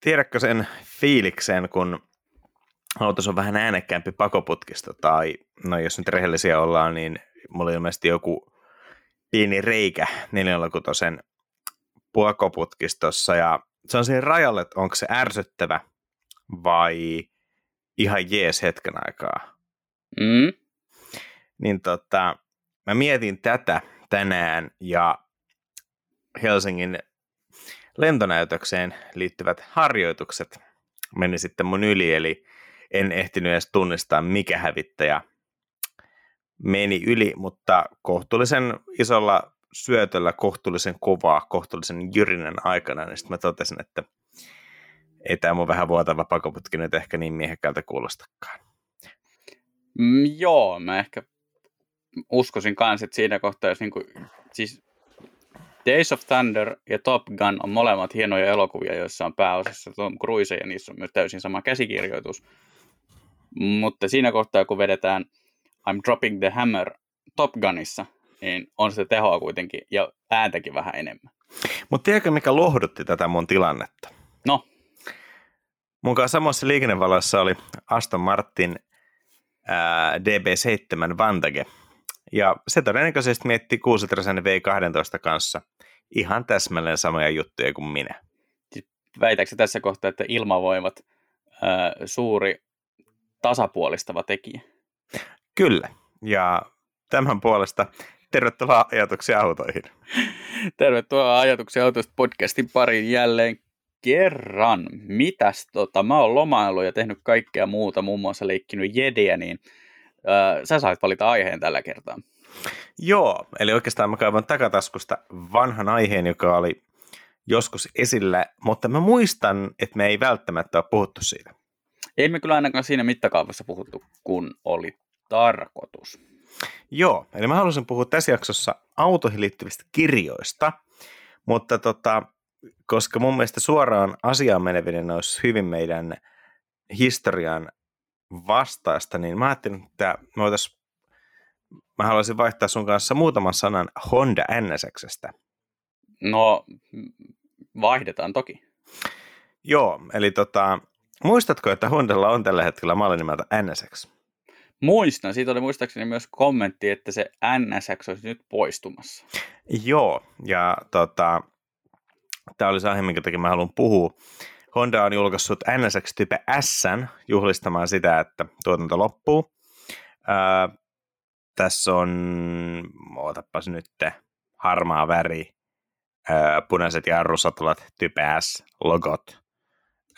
tiedätkö sen fiiliksen, kun autossa on vähän äänekkäämpi pakoputkisto, tai no jos nyt rehellisiä ollaan, niin mulla oli ilmeisesti joku pieni reikä 406 pakoputkistossa, ja se on siinä rajalle, että onko se ärsyttävä vai ihan jees hetken aikaa. Mm. Niin tota, mä mietin tätä tänään, ja Helsingin lentonäytökseen liittyvät harjoitukset meni sitten mun yli, eli en ehtinyt edes tunnistaa, mikä hävittäjä meni yli, mutta kohtuullisen isolla syötöllä, kohtuullisen kovaa, kohtuullisen jyrinen aikana, niin sitten mä totesin, että ei tämä mun vähän vuotava pakoputki nyt ehkä niin miehekältä kuulostakaan. Mm, joo, mä ehkä uskoisin kanssa, että siinä kohtaa, jos niinku, siis Days of Thunder ja Top Gun on molemmat hienoja elokuvia, joissa on pääosassa Tom Cruise ja niissä on myös täysin sama käsikirjoitus. Mutta siinä kohtaa, kun vedetään I'm Dropping the Hammer Top Gunissa, niin on sitä tehoa kuitenkin ja ääntäkin vähän enemmän. Mutta tiedätkö, mikä lohdutti tätä mun tilannetta? No? Mun samassa liikennevaloissa oli Aston Martin ää, DB7 Vantage. Ja se todennäköisesti mietti 6 V12 kanssa ihan täsmälleen samoja juttuja kuin minä. Siis väitätkö tässä kohtaa, että ilmavoimat ää, suuri tasapuolistava tekijä? Kyllä. Ja tämän puolesta tervetuloa ajatuksia autoihin. Tervetuloa ajatuksia autoista podcastin pariin jälleen kerran. Mitäs tota, mä oon lomaillut ja tehnyt kaikkea muuta, muun muassa leikkinyt jediä, niin sä sait valita aiheen tällä kertaa. Joo, eli oikeastaan mä kaivan takataskusta vanhan aiheen, joka oli joskus esillä, mutta mä muistan, että me ei välttämättä ole puhuttu siitä. Ei me kyllä ainakaan siinä mittakaavassa puhuttu, kun oli tarkoitus. Joo, eli mä haluaisin puhua tässä jaksossa autoihin liittyvistä kirjoista, mutta tota, koska mun mielestä suoraan asiaan menevinen olisi hyvin meidän historian vastaista, niin mä ajattelin, että me voitais, mä haluaisin vaihtaa sun kanssa muutaman sanan Honda NSXstä. No, vaihdetaan toki. Joo, eli tota, muistatko, että Hondalla on tällä hetkellä malli nimeltä NSX? Muistan, siitä oli muistaakseni myös kommentti, että se NSX olisi nyt poistumassa. Joo, ja tota, tämä oli se aihe, minkä takia mä haluan puhua. Honda on julkaissut NSX Type S juhlistamaan sitä, että tuotanto loppuu. Ää, tässä on, ootapas nyt, harmaa väri, ää, punaiset jarrusatulat, Type S-logot.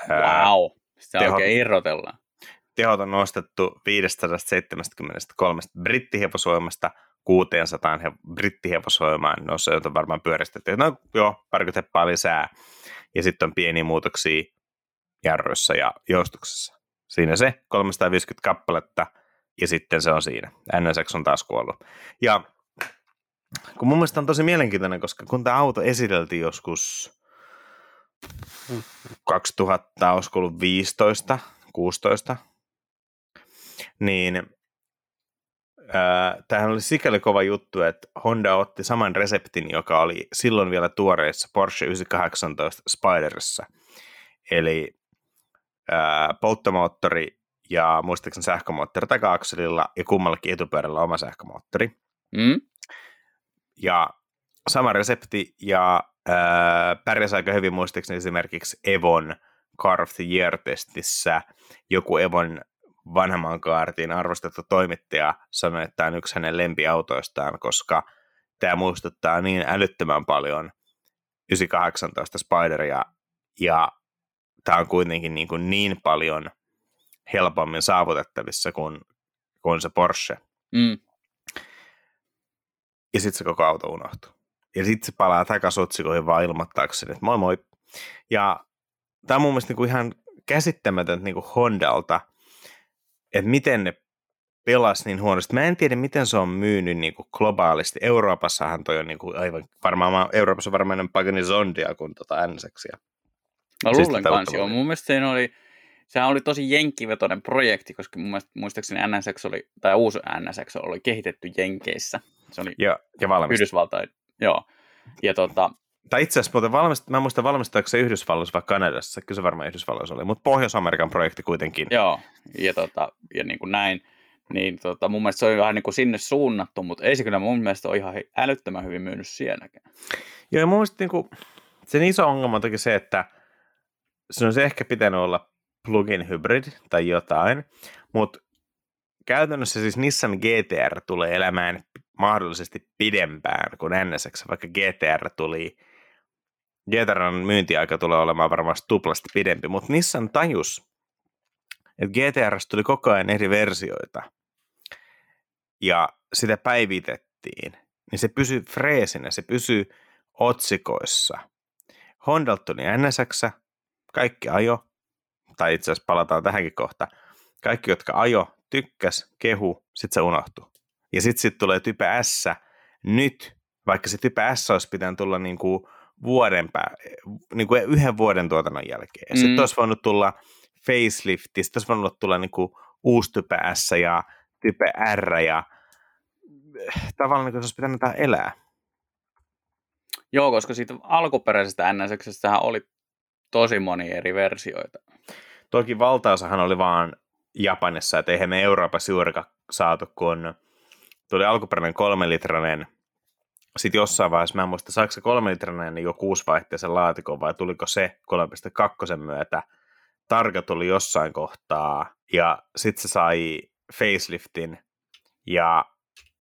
Ää, wow, sitä teho, oikein irrotellaan. Tehot on nostettu 573 brittihevosoimasta 600 he, brittihevosoimaan, no se on varmaan pyöristetty. No joo, parikymmentä lisää. Ja sitten on pieniä muutoksia jarruissa ja joustuksessa. Siinä se 350 kappaletta ja sitten se on siinä. NSX on taas kuollut. Ja kun mun mielestä on tosi mielenkiintoinen, koska kun tämä auto esiteltiin joskus 2000, olisiko ollut 15, 16, niin tämähän oli sikäli kova juttu, että Honda otti saman reseptin, joka oli silloin vielä tuoreessa Porsche 918 Spiderissa. Eli ää, polttomoottori ja muistaakseni sähkömoottori taka-akselilla ja kummallakin etupyörällä oma sähkömoottori. Mm? Ja sama resepti ja ää, pärjäsi aika hyvin muistaakseni esimerkiksi Evon Car of the Year-testissä joku Evon vanhemman kaartin arvostettu toimittaja sanoi, että tämä on yksi hänen lempiautoistaan, koska tämä muistuttaa niin älyttömän paljon 918 Spideria ja tämä on kuitenkin niin, kuin niin paljon helpommin saavutettavissa kuin, kuin se Porsche. Mm. Ja sitten se koko auto unohtuu. Ja sitten se palaa takaisin otsikoihin vaan ilmoittaakseni, että moi moi. Ja tämä on mun mielestä niin kuin ihan käsittämätöntä niin kuin Hondalta – että miten ne pelas niin huonosti. Mä en tiedä, miten se on myynyt niin kuin globaalisti. Euroopassahan toi on niin kuin aivan, varmaan, Euroopassa on varmaan enemmän Pagani Zondia kuin tota NSXia. Mä siis luulen kanssa joo. Mun mielestä se oli, sehän oli tosi jenkkivetoinen projekti, koska mun mielestä muistaakseni NSX oli, tai uusi NSX oli kehitetty Jenkeissä. Se oli ja, ja valmis. Yhdysvaltain, joo. Ja tota, tai itse asiassa muuten valmist, mä en muista valmistaako se Yhdysvalloissa vai Kanadassa, kyllä se varmaan Yhdysvalloissa oli, mutta Pohjois-Amerikan projekti kuitenkin. Joo, ja, tota, ja niin kuin näin, niin tota, mun mielestä se on vähän niin kuin sinne suunnattu, mutta ei se kyllä mun mielestä ole ihan älyttömän hyvin myynyt sielläkään. Joo, ja mun mielestä niin kuin, sen iso ongelma on toki se, että se on se ehkä pitänyt olla plugin hybrid tai jotain, mutta käytännössä siis Nissan GTR tulee elämään mahdollisesti pidempään kuin NSX, vaikka GTR tuli, GTRn myyntiaika tulee olemaan varmasti tuplasti pidempi, mutta Nissan tajus, että GTR tuli koko ajan eri versioita ja sitä päivitettiin, niin se pysyy freesinä, se pysyy otsikoissa. Honda tuli NSX, kaikki ajo, tai itse asiassa palataan tähänkin kohta, kaikki, jotka ajo, tykkäs, kehu, sit se unohtuu. Ja sitten sit tulee Type S nyt, vaikka se Type S olisi pitänyt tulla niin kuin vuoden pää, niin kuin yhden vuoden tuotannon jälkeen. Mm. Sitten olisi voinut tulla facelift, sitten olisi voinut tulla niin kuin uusi Type S ja Type R ja tavallaan niin kuin se olisi pitänyt elää. Joo, koska siitä alkuperäisestä NSX oli tosi moni eri versioita. Toki valtaosahan oli vaan Japanissa, että eihän me Euroopassa juurikaan saatu, kun tuli alkuperäinen kolmelitrainen, sitten jossain vaiheessa, mä en muista, saako se kolmelitrainen jo kuusivaihteisen laatikon vai tuliko se 3.2 myötä, Targa tuli jossain kohtaa ja sitten se sai faceliftin ja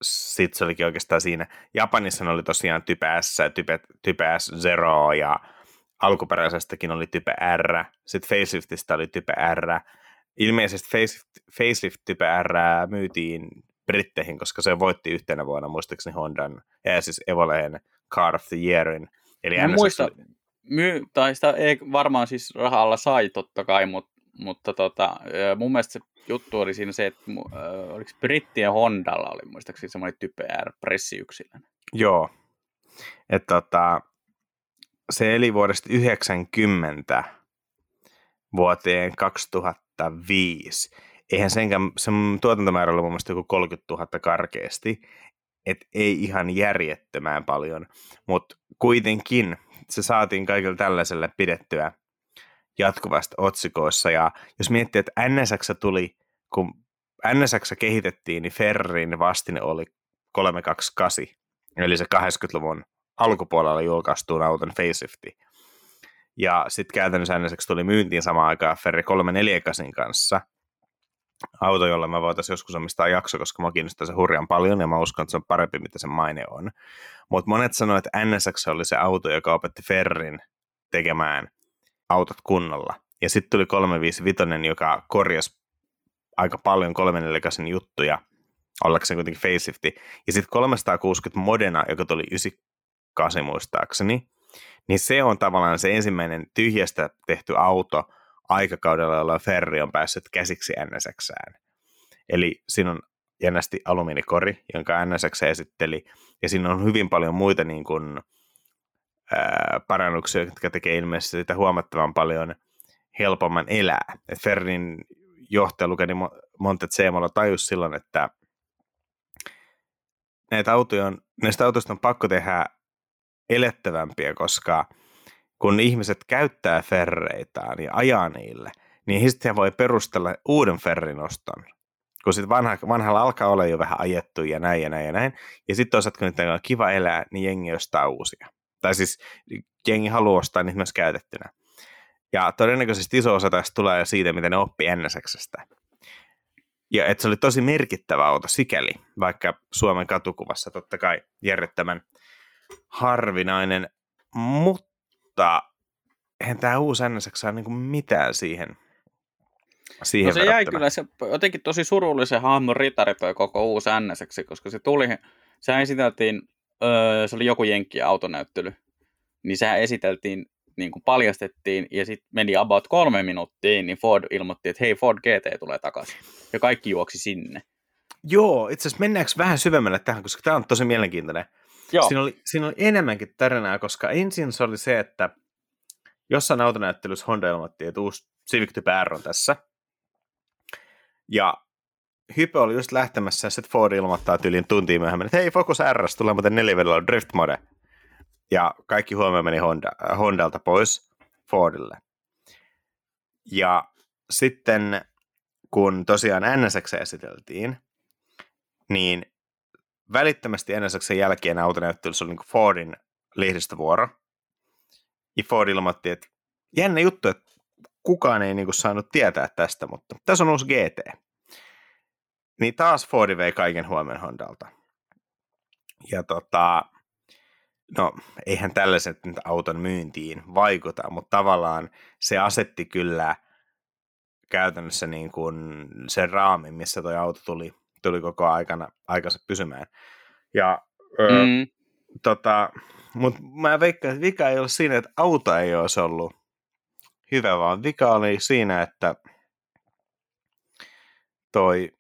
sitten se olikin oikeastaan siinä. Japanissa oli tosiaan Type S, Type, type S Zero ja alkuperäisestäkin oli Type R, sitten faceliftistä oli Type R. Ilmeisesti facelift, facelift Type R myytiin Britteihin, koska se voitti yhtenä vuonna muistaakseni Hondan, ja siis Evoleen Car of the Yearin. Eli Mä muista, my, tai sitä ei varmaan siis rahalla sai totta kai, mutta, mutta tota, mun mielestä se juttu oli siinä se, että äh, oliko Brittien Hondalla oli muistaakseni semmoinen Type R pressiyksilön. Joo, että tota, se eli vuodesta 90 vuoteen 2005 eihän senkään, sen tuotantomäärä oli mun mielestä joku 30 000 karkeasti, että ei ihan järjettömään paljon, mutta kuitenkin se saatiin kaikille tällaiselle pidettyä jatkuvasti otsikoissa, ja jos miettii, että NSX tuli, kun NSX kehitettiin, niin Ferrin vastine oli 328, eli se 80-luvun alkupuolella julkaistuun auton facelifti. Ja sitten käytännössä NSX tuli myyntiin samaan aikaan Ferri 348 kanssa, auto, jolla mä voitaisiin joskus omistaa jakso, koska mä kiinnostaa se hurjan paljon ja mä uskon, että se on parempi, mitä se maine on. Mutta monet sanoivat, että NSX oli se auto, joka opetti Ferrin tekemään autot kunnolla. Ja sitten tuli 355, joka korjasi aika paljon 348 juttuja, ollakseen kuitenkin facelifti. Ja sitten 360 Modena, joka tuli 98 muistaakseni, niin se on tavallaan se ensimmäinen tyhjästä tehty auto, aikakaudella, jolloin Ferri on päässyt käsiksi NSXään. Eli siinä on jännästi alumiinikori, jonka NSX esitteli, ja siinä on hyvin paljon muita niin kuin, ää, parannuksia, jotka tekee ilmeisesti sitä huomattavan paljon helpomman elää. Et Ferrin johtaja Lukeni Montezemolo tajus silloin, että näitä autoja on, näistä autoista on pakko tehdä elettävämpiä, koska kun ihmiset käyttää ferreitaan ja ajaa niille, niin sitten voi perustella uuden ferrin oston. Kun sitten vanha, vanhalla alkaa olla jo vähän ajettu ja näin ja näin ja näin. Ja sitten toisaalta, kun niitä on kiva elää, niin jengi ostaa uusia. Tai siis jengi haluaa ostaa niitä myös käytettynä. Ja todennäköisesti iso osa tästä tulee siitä, mitä ne oppi NSXstä. Ja että se oli tosi merkittävä auto sikäli, vaikka Suomen katukuvassa totta kai järjettömän harvinainen, mutta mutta eihän tämä uusi NSX saa niinku mitään siihen. siihen no se jäi kyllä se jotenkin tosi surullisen hahmon ritari toi koko uusi NSX, koska se tuli, sehän esiteltiin, öö, se oli joku jenkki autonäyttely, niin sehän esiteltiin, niin kuin paljastettiin, ja sitten meni about kolme minuuttia, niin Ford ilmoitti, että hei, Ford GT tulee takaisin. Ja kaikki juoksi sinne. Joo, itse asiassa mennäänkö vähän syvemmälle tähän, koska tämä on tosi mielenkiintoinen. Siinä, oli, siinä oli enemmänkin tarinaa, koska ensin se oli se, että jossain autonäyttelyssä Honda ilmoitti, että uusi Civic Type R on tässä. Ja Hype oli just lähtemässä ja sitten Ford ilmoittaa tyyliin tuntiin myöhemmin, että hei Focus R, tulee muuten nelivedellä Drift Mode. ja kaikki huomio meni Honda, äh, Hondalta pois Fordille. Ja sitten kun tosiaan NSX esiteltiin, niin välittömästi NSXn jälkeen autonäyttelyssä oli niin Fordin lehdistövuoro. Ja Ford ilmoitti, että jännä juttu, että kukaan ei niin kuin saanut tietää tästä, mutta tässä on uusi GT. Niin taas Fordi vei kaiken huomen Hondalta. Ja tota, no eihän tällaiset nyt auton myyntiin vaikuta, mutta tavallaan se asetti kyllä käytännössä niin kuin sen raamin, missä tuo auto tuli, tuli koko aikana aikansa pysymään. Ja mm. tota, mutta mä veikkaan, että vika ei ole siinä, että auto ei olisi ollut hyvä, vaan vika oli siinä, että toi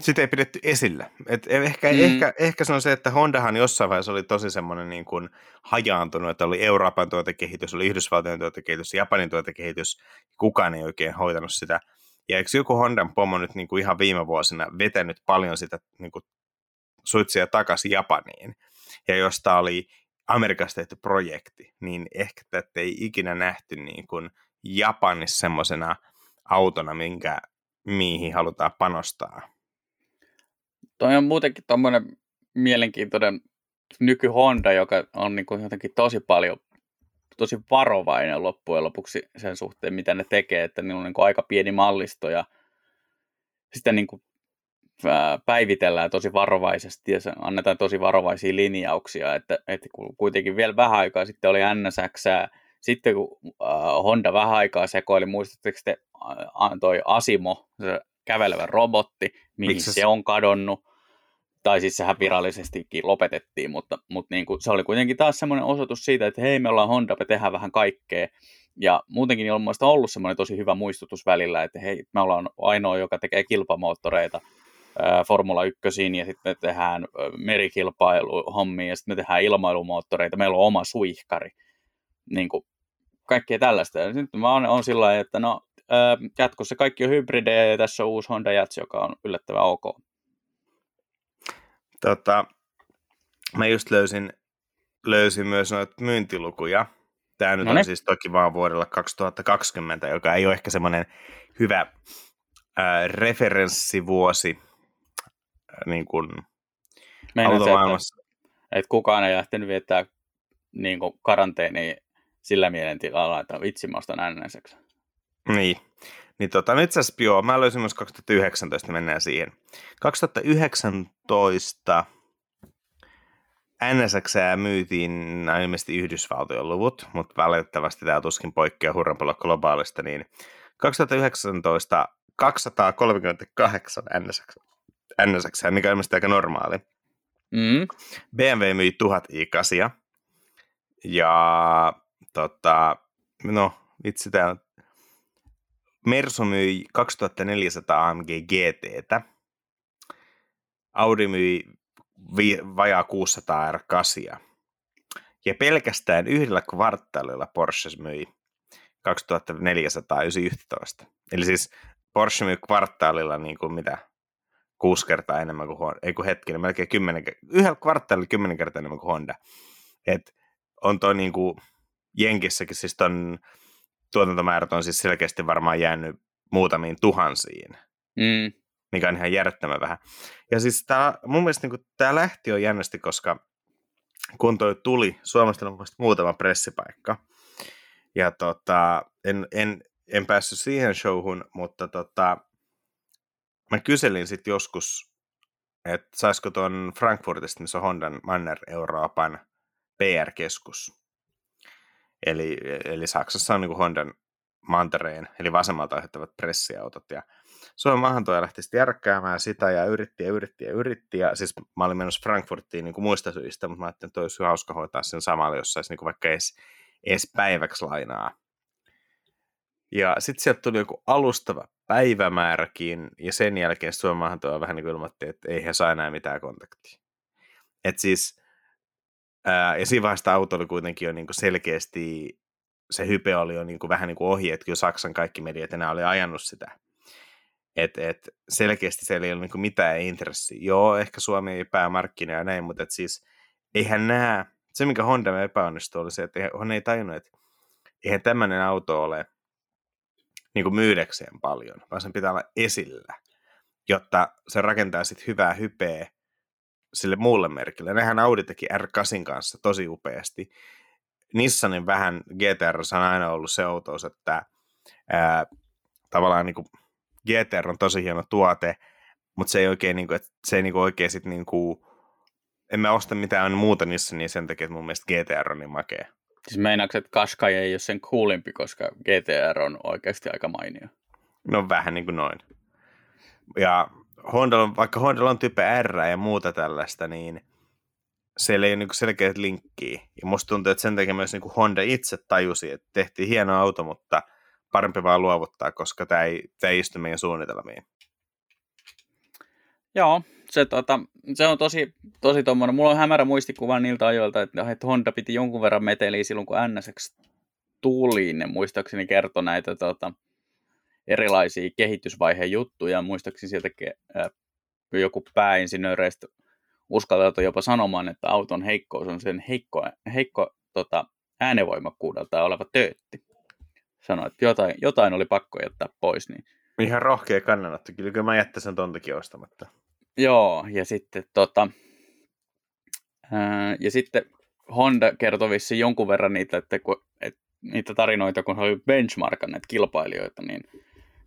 sitä ei pidetty esillä. Et ehkä, mm. ehkä, ehkä se on se, että Hondahan jossain vaiheessa oli tosi semmoinen niin kuin hajaantunut, että oli Euroopan tuotekehitys, oli Yhdysvaltojen tuotekehitys, Japanin tuotekehitys, kukaan ei oikein hoitanut sitä. Ja eikö joku Hondan pomo nyt niin kuin ihan viime vuosina vetänyt paljon sitä niin kuin suitsia takaisin Japaniin, ja josta oli Amerikasta tehty projekti, niin ehkä tätä ei ikinä nähty niin kuin Japanissa semmoisena autona, minkä mihin halutaan panostaa. Toi on muutenkin tuommoinen mielenkiintoinen nyky Honda, joka on niin kuin jotenkin tosi paljon, tosi varovainen loppujen lopuksi sen suhteen, mitä ne tekee, että niillä on niin kuin aika pieni mallisto ja sitten niin kuin päivitellään tosi varovaisesti ja annetaan tosi varovaisia linjauksia, että, että kuitenkin vielä vähän aikaa sitten oli NSX, sitten kun Honda vähän aikaa sekoili, muistatteko te toi Asimo, se kävelevä robotti, mihin Miks se on kadonnut, tai siis sehän virallisestikin lopetettiin, mutta, mutta niin kuin, se oli kuitenkin taas semmoinen osoitus siitä, että hei, me ollaan Honda, me tehdään vähän kaikkea, ja muutenkin on ollut semmoinen tosi hyvä muistutus välillä, että hei, me ollaan ainoa, joka tekee kilpamoottoreita, Formula 1 ja sitten me tehdään merikilpailuhommia ja sitten me tehdään ilmailumoottoreita, meillä on oma suihkari, niin kuin kaikkea tällaista. Ja nyt mä oon, on sillä että no, jatkossa kaikki on hybridejä ja tässä on uusi Honda Jazz, joka on yllättävän ok. Tota, mä just löysin, löysin myös noita myyntilukuja. Tämä nyt Noniin. on siis toki vaan vuodella 2020, joka ei ole ehkä semmoinen hyvä ää, referenssivuosi niin kuin automaailmassa. Että, että kukaan ei lähtenyt viettää niin kuin karanteeniin sillä mielentilalla, että vitsi mä ostan NSX. Niin. Niin tota, nyt itse asiassa joo, mä löysin myös 2019, mennään siihen. 2019 NSX myytiin ilmeisesti Yhdysvaltojen luvut, mutta valitettavasti tämä tuskin poikkeaa hurran paljon globaalista, niin 2019 238 NSX, NSX mikä on ilmeisesti aika normaali. Mm. BMW myi 1000 i8 ja tota, no vitsi, tämä Mersu myi 2400 AMG GTtä. Audi myi vi- vajaa 600 R8. Ja pelkästään yhdellä kvartaalilla Porsche myi 2411. Eli siis Porsche myi kvartaalilla niin kuin mitä kuusi kertaa enemmän kuin Honda, ei kun hetkinen, melkein kymmenen, yhdellä kvartaalilla kymmenen kertaa enemmän kuin Honda. Et on toi niin kuin Jenkissäkin siis ton tuotantomäärät on siis selkeästi varmaan jäänyt muutamiin tuhansiin, mm. mikä on ihan järjettömän vähän. Ja siis tää, mun mielestä niin tämä lähti jo jännästi, koska kun toi tuli, Suomesta on muutama pressipaikka, ja tota, en, en, en päässyt siihen showhun, mutta tota, mä kyselin sitten joskus, että saisiko tuon Frankfurtista, missä on Hondan Manner Euroopan PR-keskus, Eli, eli Saksassa on niin Hondan mantereen, eli vasemmalta ohjattavat pressiautot. Ja Suomen maahantoja lähti sitten järkkäämään sitä ja yritti ja yritti ja yritti. Ja siis mä olin menossa Frankfurtiin niin kuin muista syistä, mutta mä ajattelin, että olisi hauska hoitaa sen samalla, jos saisi niin kuin vaikka edes, edes päiväksi lainaa. Ja sitten sieltä tuli joku alustava päivämääräkin, ja sen jälkeen Suomen maahantoja vähän niin kuin ilmoitti, että ei he saa enää mitään kontaktia. Et siis Ää, ja siinä vaiheessa auto oli kuitenkin jo niin kuin selkeästi, se hype oli jo niin kuin vähän niin kuin ohi, että kyllä Saksan kaikki mediat enää oli ajanut sitä. Et, et selkeästi siellä ei ollut niin mitään intressiä. Joo, ehkä Suomi ei päämarkkina ja näin, mutta et siis eihän nämä se, mikä Honda epäonnistui, oli se, että hän ei tajunnut, että eihän tämmöinen auto ole niin kuin myydäkseen paljon, vaan sen pitää olla esillä, jotta se rakentaa sitten hyvää hypeä sille muulle merkille. Nehän Audi teki R8 kanssa tosi upeasti. Nissanin vähän GTR on aina ollut se outous, että ää, tavallaan niin kuin GTR on tosi hieno tuote, mutta se ei oikein, niin kuin, että se ei niin kuin oikein sit niin kuin, en mä osta mitään muuta niissä, niin sen takia, että mun mielestä GTR on niin makea. Siis meinaatko, että Qashqai ei ole sen coolimpi, koska GTR on oikeasti aika mainio? No vähän niin kuin noin. Ja Honda on, vaikka Honda on tyyppi R ja muuta tällaista, niin siellä ei ole niin selkeät linkkiä. Ja musta tuntuu, että sen takia myös niin Honda itse tajusi, että tehtiin hieno auto, mutta parempi vaan luovuttaa, koska tämä ei, tämä ei istu meidän suunnitelmiin. Joo, se, tota, se on tosi, tosi tommonen. Mulla on hämärä muistikuva niiltä ajoilta, että, että Honda piti jonkun verran meteliä silloin, kun NSX tuli. Ne muistaakseni kertoi näitä tota, erilaisia kehitysvaiheen juttuja. Muistaakseni sieltä äh, joku pääinsinööreistä uskaltautui jopa sanomaan, että auton heikkous on sen heikko, heikko tota, äänevoimakkuudelta oleva töötti. Sanoi, että jotain, jotain oli pakko jättää pois. Niin... Ihan rohkea kannanotto. Kyllä mä jättäisin tontakin ostamatta. Joo, ja sitten tota, ää, ja sitten Honda kertoi vissiin jonkun verran niitä, että kun, et, niitä tarinoita, kun he oli benchmarkanneet kilpailijoita, niin,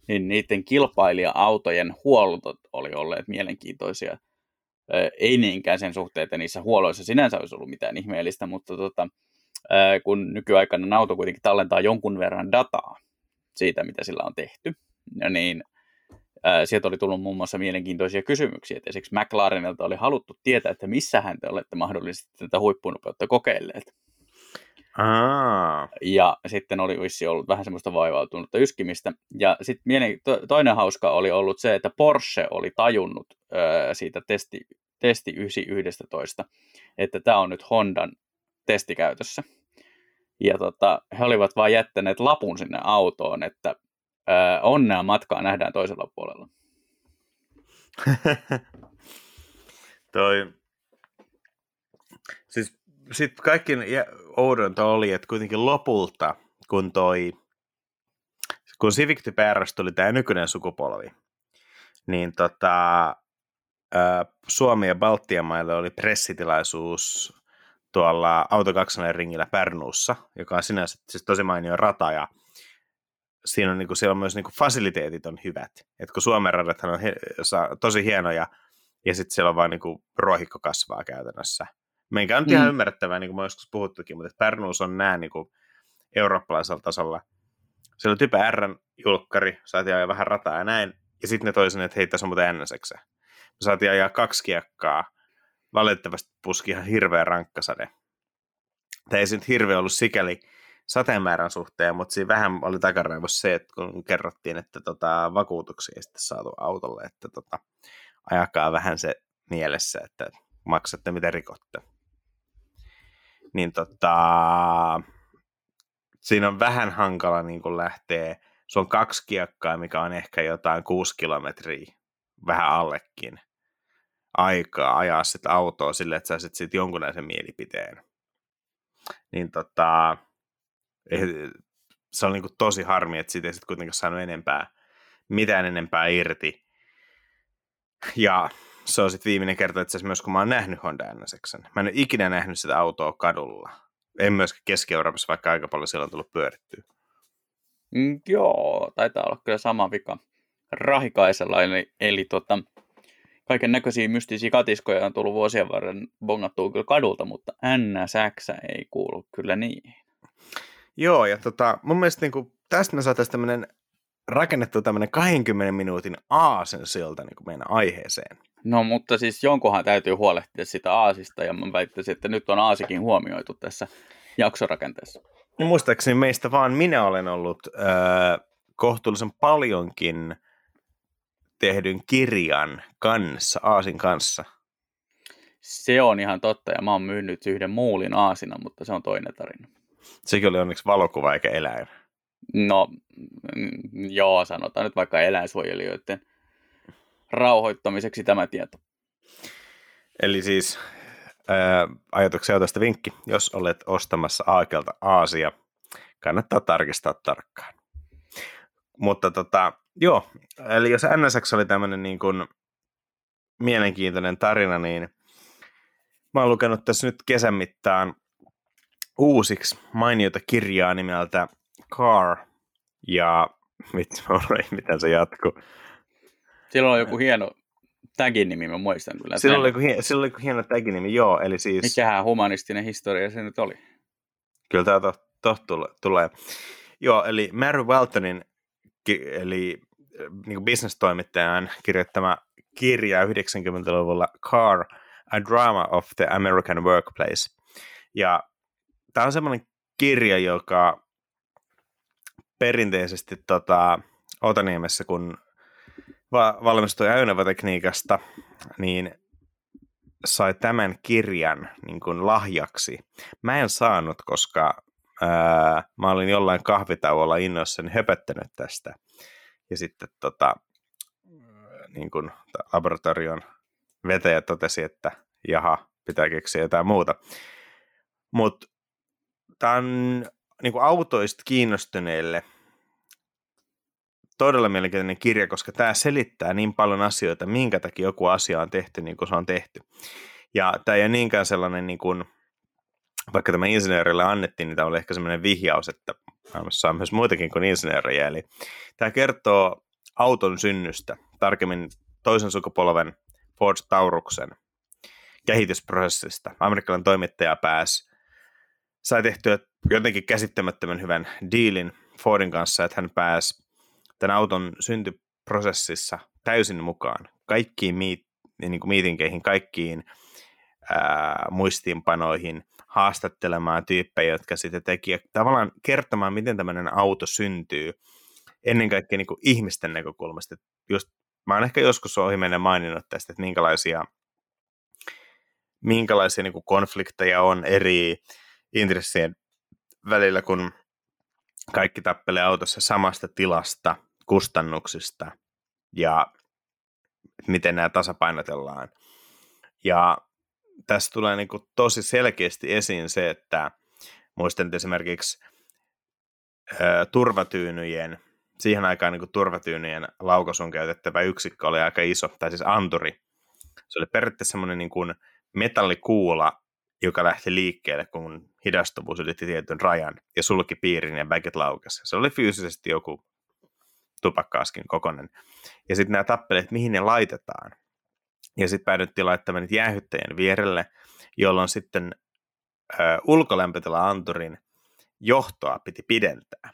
niin niiden kilpailija-autojen huollot oli olleet mielenkiintoisia. Ei niinkään sen suhteen, että niissä huoloissa sinänsä olisi ollut mitään ihmeellistä, mutta tota, kun nykyaikana auto kuitenkin tallentaa jonkun verran dataa siitä, mitä sillä on tehty, niin sieltä oli tullut muun muassa mielenkiintoisia kysymyksiä, että esimerkiksi McLarenilta oli haluttu tietää, että missähän te olette mahdollisesti tätä huippunopeutta kokeilleet. Aa. Ja sitten oli vissi ollut vähän semmoista vaivautunutta yskimistä. Ja sitten mielen, to, toinen hauska oli ollut se, että Porsche oli tajunnut ö, siitä testi, testi 911, että tämä on nyt Hondan testikäytössä. Ja tota, he olivat vain jättäneet lapun sinne autoon, että Öö, onnea matkaa nähdään toisella puolella. toi, siis sit kaikki oudonta oli, että kuitenkin lopulta, kun toi, kun Civic Type tuli tämä nykyinen sukupolvi, niin tota, Suomi ja Baltian maille oli pressitilaisuus tuolla Auto 2 ringillä Pärnuussa, joka on sinänsä siis tosi mainio rata ja siinä on, niin kuin, siellä on myös niin kuin, fasiliteetit on hyvät. Et kun Suomen radathan on he, tosi hienoja, ja sitten siellä on vain niin kuin, ruohikko kasvaa käytännössä. Meikä on mm. ihan ymmärrettävää, niin kuin mä joskus puhuttukin, mutta Pärnuus on näin niin kuin, eurooppalaisella tasolla. Siellä on typä R-julkkari, saatiin ajaa vähän rataa ja näin, ja sitten ne toisin, että hei, tässä on muuten NSX. Me saatiin ajaa kaksi kiekkaa, valitettavasti puski ihan hirveä rankkasade. Tämä ei nyt hirveä ollut sikäli, sateenmäärän suhteen, mutta siinä vähän oli takaraivossa se, että kun kerrottiin, että tota, vakuutuksia ei sitten saatu autolle, että tota, ajakaa vähän se mielessä, että maksatte mitä rikotte. Niin tota, siinä on vähän hankala niin kun lähtee, se on kaksi kiekkaa, mikä on ehkä jotain kuusi kilometriä, vähän allekin, aikaa ajaa sitä autoa sille, että saisit sitten jonkunlaisen mielipiteen. Niin tota, se on niin kuin tosi harmi, että siitä ei sitten kuitenkaan saanut enempää, mitään enempää irti. Ja se on sitten viimeinen kerta itse myös, kun mä oon nähnyt Honda NSXn. Mä en ole ikinä nähnyt sitä autoa kadulla. En myöskään Keski-Euroopassa, vaikka aika paljon siellä on tullut pyörittyä. Mm, joo, taitaa olla kyllä sama vika Rahikaisella, eli, eli tota, kaiken näköisiä mystisiä katiskoja on tullut vuosien varren bongattua kyllä kadulta, mutta NSX ei kuulu kyllä niin. Joo, ja tota, mun mielestä niin kuin, tästä me saataisiin tämmöinen rakennettu tämmöinen 20 minuutin aasen siltä niin meidän aiheeseen. No mutta siis jonkunhan täytyy huolehtia sitä aasista ja mä väittäisin, että nyt on aasikin huomioitu tässä jaksorakenteessa. No, muistaakseni meistä vaan minä olen ollut äh, kohtuullisen paljonkin tehdyn kirjan kanssa, aasin kanssa. Se on ihan totta ja mä oon myynyt yhden muulin aasina, mutta se on toinen tarina. Sekin oli onneksi valokuva eikä eläin. No, mm, joo, sanotaan nyt vaikka eläinsuojelijoiden rauhoittamiseksi tämä tieto. Eli siis ajatuksia autosta vinkki, jos olet ostamassa Aakelta Aasia, kannattaa tarkistaa tarkkaan. Mutta tota, joo, eli jos NSX oli tämmöinen niin kuin mielenkiintoinen tarina, niin mä oon lukenut tässä nyt kesän mittaan uusiksi mainiota kirjaa nimeltä Car, ja vitsi, miten se jatkuu. Silloin on joku hieno tagin nimi, mä muistan kyllä. Silloin oli, joku, silloin oli joku hieno tagin nimi, joo, eli siis... Mikähän humanistinen historia se nyt oli? Kyllä tämä to, to, tulee. Joo, eli Mary Waltonin, eli niin business-toimittajan kirjoittama kirja 90-luvulla Car, A Drama of the American Workplace. Ja tämä on semmoinen kirja, joka perinteisesti tota, Otaniemessä, kun va- valmistui ajoneuvotekniikasta, niin sai tämän kirjan niin kuin lahjaksi. Mä en saanut, koska ää, mä olin jollain kahvitauolla innoissani höpöttänyt tästä. Ja sitten tota, niin kuin laboratorion vetäjä totesi, että jaha, pitää keksiä jotain muuta. Mutta tämä on niin kuin autoista kiinnostuneille todella mielenkiintoinen kirja, koska tämä selittää niin paljon asioita, minkä takia joku asia on tehty niin kuin se on tehty. Ja tämä ei ole niinkään sellainen, niin kuin, vaikka tämä insinöörille annettiin, niin tämä oli ehkä sellainen vihjaus, että maailmassa on myös muitakin kuin insinöörejä. Eli tämä kertoo auton synnystä, tarkemmin toisen sukupolven Ford Tauruksen kehitysprosessista. Amerikkalainen toimittaja pääsi, sai tehtyä jotenkin käsittämättömän hyvän dealin Fordin kanssa, että hän pääsi tämän auton syntyprosessissa täysin mukaan. Kaikkiin miit, niin kuin miitinkeihin, kaikkiin ää, muistiinpanoihin, haastattelemaan tyyppejä, jotka sitten teki, tavallaan kertomaan, miten tämmöinen auto syntyy, ennen kaikkea niin kuin ihmisten näkökulmasta. Just, mä oon ehkä joskus ohimennen maininnut tästä, että minkälaisia, minkälaisia niin kuin konflikteja on eri intressien välillä, kun kaikki tappelee autossa samasta tilasta, kustannuksista ja miten nämä tasapainotellaan. Ja tässä tulee niin kuin tosi selkeästi esiin se, että muistan esimerkiksi ö, turvatyynyjen, siihen aikaan niin kuin turvatyynyjen laukasun käytettävä yksikkö oli aika iso, tai siis anturi. Se oli periaatteessa semmoinen niin kuin metallikuula, joka lähti liikkeelle, kun hidastuvuus ylitti tietyn rajan ja sulki piirin ja väket laukasi. Se oli fyysisesti joku tupakkaaskin kokonen. Ja sitten nämä tappelet, mihin ne laitetaan. Ja sitten päädyttiin laittamaan niitä jäähyttäjien vierelle, jolloin sitten ö, ulkolämpötila-anturin johtoa piti pidentää.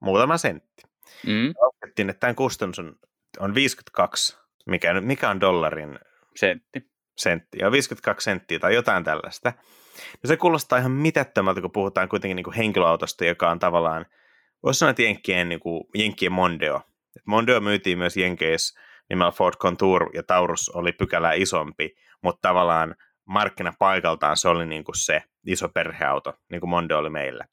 Muutama sentti. Mm. Laskettiin, että tämän kustannus on, on 52, mikä, mikä on dollarin sentti. Sentti. Ja 52 senttiä tai jotain tällaista. No se kuulostaa ihan mitättömältä, kun puhutaan kuitenkin niin kuin henkilöautosta, joka on tavallaan – voisi sanoa, että Jenkkien, niin kuin, Jenkkien Mondeo. Et Mondeo myytiin myös Jenkeissä nimellä Ford Contour ja Taurus oli pykälää isompi, mutta tavallaan markkinapaikaltaan se oli niin kuin se iso perheauto, niin kuin Mondeo oli meillä.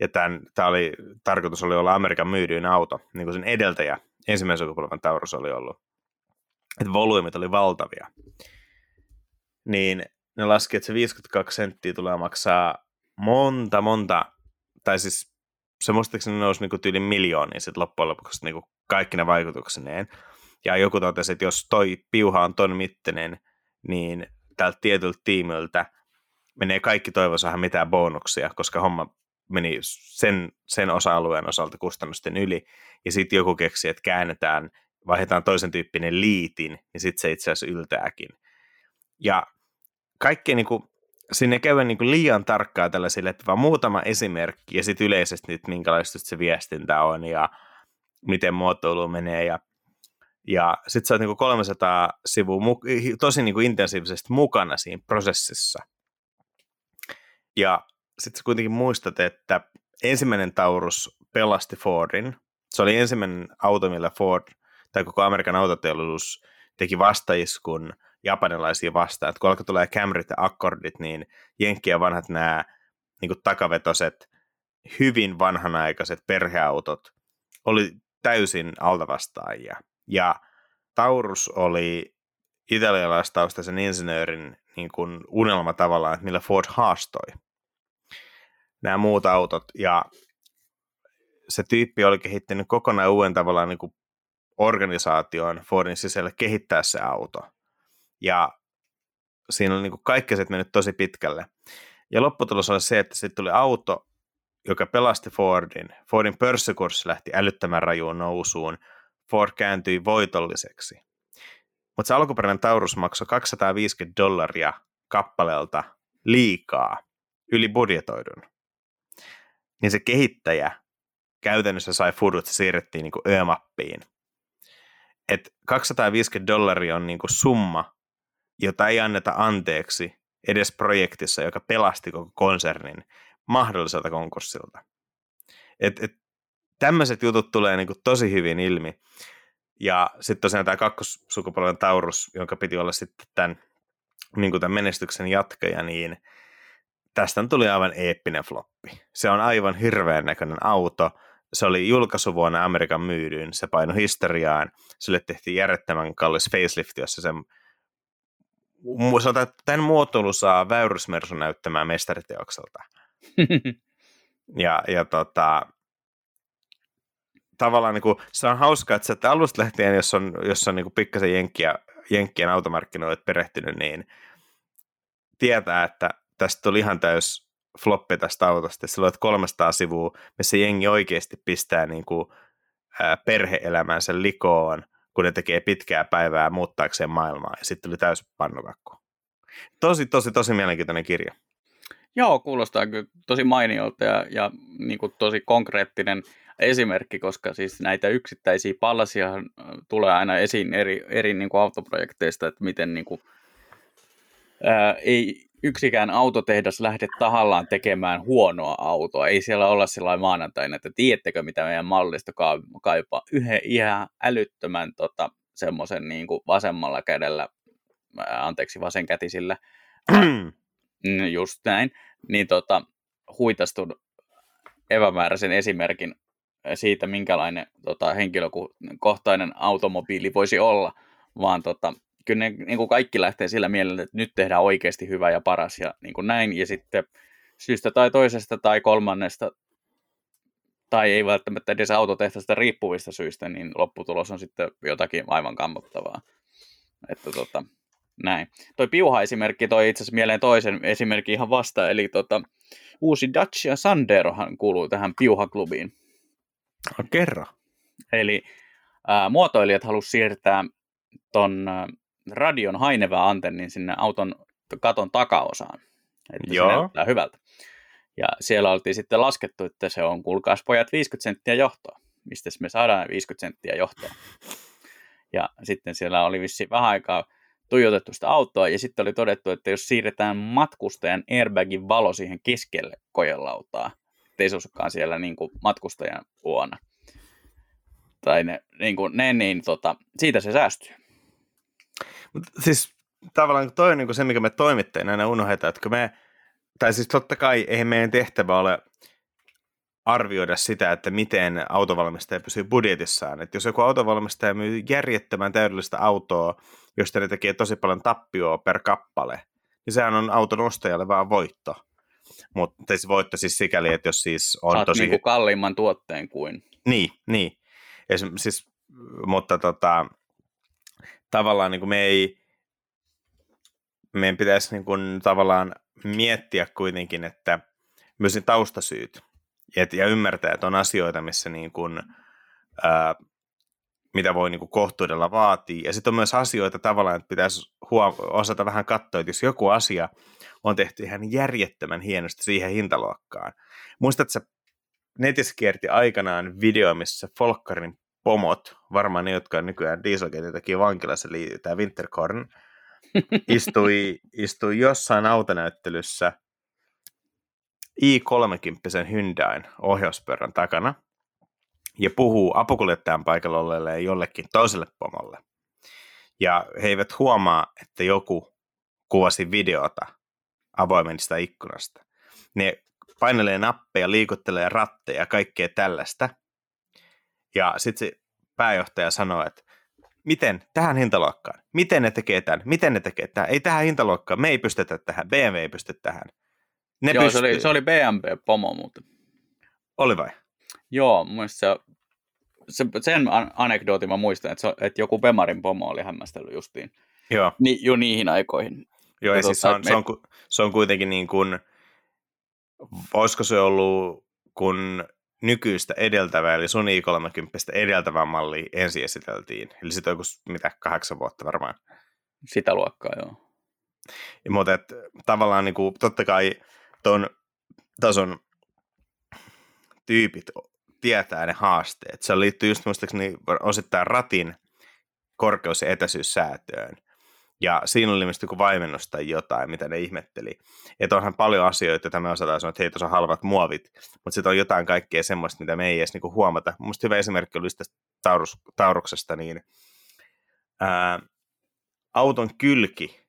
Ja tämän, tämä oli, tarkoitus oli olla Amerikan myydyin auto, niin kuin sen edeltäjä, ensimmäisen sukupolven Taurus oli ollut. Että volyymit oli valtavia. Niin ne laski, että se 52 senttiä tulee maksaa monta, monta, tai siis se muistaakseni nousi niin tyylin miljoonia sitten loppujen lopuksi niin kaikki ne vaikutuksineen. Ja joku totesi, että jos toi piuha on ton mittinen, niin tältä tietyltä tiimiltä menee kaikki toivo mitään bonuksia, koska homma meni sen, sen osa-alueen osalta kustannusten yli. Ja sitten joku keksi, että käännetään, vaihdetaan toisen tyyppinen liitin, niin sitten se itse asiassa yltääkin. Ja kaikkea niin kuin, sinne käydä niin kuin liian tarkkaa tällaisille, että vaan muutama esimerkki ja sitten yleisesti, että minkälaista se viestintä on ja miten muotoilu menee ja ja sitten sä oot niin 300 sivua tosi niin kuin intensiivisesti mukana siinä prosessissa. Ja sitten sä kuitenkin muistat, että ensimmäinen Taurus pelasti Fordin. Se oli ensimmäinen auto, millä Ford tai koko Amerikan autoteollisuus teki vastaiskun japanilaisia vastaan. Että kun alkoi tulee Camryt ja Accordit, niin Jenkkien vanhat nämä niin takavetoset, hyvin vanhanaikaiset perheautot oli täysin altavastaajia. Ja Taurus oli italialaistaustaisen insinöörin niin kuin unelma tavallaan, että millä Ford haastoi nämä muut autot. Ja se tyyppi oli kehittänyt kokonaan uuden tavallaan niin kuin organisaation Fordin sisällä kehittää se auto. Ja siinä oli niin kaikki se mennyt tosi pitkälle. Ja lopputulos oli se, että sitten tuli auto, joka pelasti Fordin. Fordin pörssikurssi lähti älyttömän rajuun nousuun. Ford kääntyi voitolliseksi. Mutta se alkuperäinen Taurus maksoi 250 dollaria kappaleelta liikaa, yli budjetoidun. Niin se kehittäjä käytännössä sai fudut, se siirrettiin niin ö-mappiin. Et 250 dollaria on niin summa, jota ei anneta anteeksi edes projektissa, joka pelasti koko konsernin mahdolliselta konkurssilta. Et, et, tämmöiset jutut tulee niin tosi hyvin ilmi. Ja sitten tosiaan tämä kakkossukupolven Taurus, jonka piti olla sitten tämän, niin tämän menestyksen jatkaja, niin tästä tuli aivan eeppinen floppi. Se on aivan hirveän näköinen auto. Se oli julkaisuvuonna Amerikan myydyin, se painoi historiaan. Sille tehtiin järjettömän kallis facelift, jossa sen sanotaan, että tämän muotoilu saa Väyrysmersu näyttämään mestariteokselta. ja, ja tota, tavallaan niin kuin, se on hauskaa, että, että alusta lähtien, jos on, jos on niin pikkasen jenkkiä, jenkkien automarkkinoille perehtynyt, niin tietää, että tästä tuli ihan täys floppi tästä autosta. Sillä on 300 sivua, missä jengi oikeasti pistää niin kuin, ää, perhe-elämänsä likoon, kun ne tekee pitkää päivää muuttaakseen maailmaa. Ja sitten tuli täys pannukakku. Tosi, tosi, tosi mielenkiintoinen kirja. Joo, kuulostaa kyllä tosi mainiolta ja, ja niin kuin tosi konkreettinen esimerkki, koska siis näitä yksittäisiä palasia tulee aina esiin eri, eri niin kuin autoprojekteista, että miten niin kuin, ää, ei yksikään autotehdas lähde tahallaan tekemään huonoa autoa. Ei siellä olla sellainen maanantaina, että tiedättekö mitä meidän mallista kaipaa. Yhden ihan älyttömän tota, semmoisen niin vasemmalla kädellä, anteeksi vasenkätisillä, mm, just näin, niin tota, huitastun epämääräisen esimerkin siitä, minkälainen tota, henkilökohtainen automobiili voisi olla, vaan tota, kyllä ne niin kuin kaikki lähtee sillä mielellä, että nyt tehdään oikeasti hyvä ja paras ja niin kuin näin, ja sitten syystä tai toisesta tai kolmannesta, tai ei välttämättä edes autotehtäistä riippuvista syistä, niin lopputulos on sitten jotakin aivan kammottavaa. Että tota, näin. Toi piuha-esimerkki toi itse asiassa mieleen toisen esimerkin ihan vasta, eli tota, uusi Dacia Sanderohan kuuluu tähän piuhaklubiin. No, kerro. Eli ää, muotoilijat halusivat siirtää ton radion hainevaa antennin sinne auton katon takaosaan. Että Joo. se näyttää hyvältä. Ja siellä oltiin sitten laskettu, että se on, kuulkaas pojat, 50 senttiä johtoa. Mistä me saadaan 50 senttiä johtoa? Ja sitten siellä oli vissi vähän aikaa tuijotettu sitä autoa, ja sitten oli todettu, että jos siirretään matkustajan airbagin valo siihen keskelle kojelautaa, ettei se osukaan siellä niin kuin matkustajan luona, tai ne, niin, kuin, ne niin tota, siitä se säästyy. Siis tavallaan toi on niin kuin se, mikä me toimittajina aina unohdetaan, että me, tai siis totta kai eihän meidän tehtävä ole arvioida sitä, että miten autovalmistaja pysyy budjetissaan. Että jos joku autovalmistaja myy järjettömän täydellistä autoa, josta ne tekee tosi paljon tappioa per kappale, niin sehän on auton ostajalle vaan voitto. Mutta se voitto siis sikäli, että jos siis on Saat tosi... Niin kuin kalliimman tuotteen kuin... Niin, niin. Ja siis, mutta tota, tavallaan niin kuin me ei, meidän pitäisi niin kuin tavallaan miettiä kuitenkin, että myös ne taustasyyt ja, ja ymmärtää, että on asioita, missä niin kuin, ää, mitä voi niin kuin kohtuudella vaatia. Ja sitten on myös asioita tavallaan, että pitäisi huom- osata vähän katsoa, että jos joku asia on tehty ihan järjettömän hienosti siihen hintaluokkaan. Muistatko, netissä kierti aikanaan video, missä Folkkarin pomot, varmaan ne, jotka on nykyään Dieselgate takia vankilassa, eli tämä Winterkorn, istui, istui jossain autonäyttelyssä i30 Hyundain ohjauspyörän takana ja puhuu apukuljettajan paikalla olleelle jollekin toiselle pomolle. Ja he eivät huomaa, että joku kuvasi videota avoimesta ikkunasta. Ne painelee nappeja, liikuttelee ratteja ja kaikkea tällaista – ja sitten se pääjohtaja sanoi, että miten, tähän hintaluokkaan, miten ne tekee tämän, miten ne tekee tämän, ei tähän hintaluokkaan, me ei pystytä tähän, BMW ei pysty tähän. Ne Joo, pystyy. se oli, se oli BMW-pomo muuten. Oli vai? Joo, mun se, se, sen anekdootin mä muistan, että, se, että joku Bemarin pomo oli hämmästellyt justiin Joo. Ni, jo niihin aikoihin. Joo, ja, ja siis se on, me... se, on, se on kuitenkin niin kuin, olisiko se ollut kun nykyistä edeltävää, eli sun i30 edeltävää mallia ensin esiteltiin. Eli sitten joku, mitä, kahdeksan vuotta varmaan. Sitä luokkaa, joo. Ja, mutta et, tavallaan niin kuin, totta kai tuon tason tyypit tietää ne haasteet. Se liittyy just muistaakseni osittain ratin korkeus- ja etäisyyssäätöön. Ja siinä oli ilmeisesti joku vaimennus tai jotain, mitä ne ihmetteli. Että onhan paljon asioita, joita me osataan sanoa, että hei, tuossa on halvat muovit, mutta sitten on jotain kaikkea semmoista, mitä me ei edes niinku huomata. Mielestäni hyvä esimerkki oli tästä taurus, tauruksesta, niin ää, auton kylki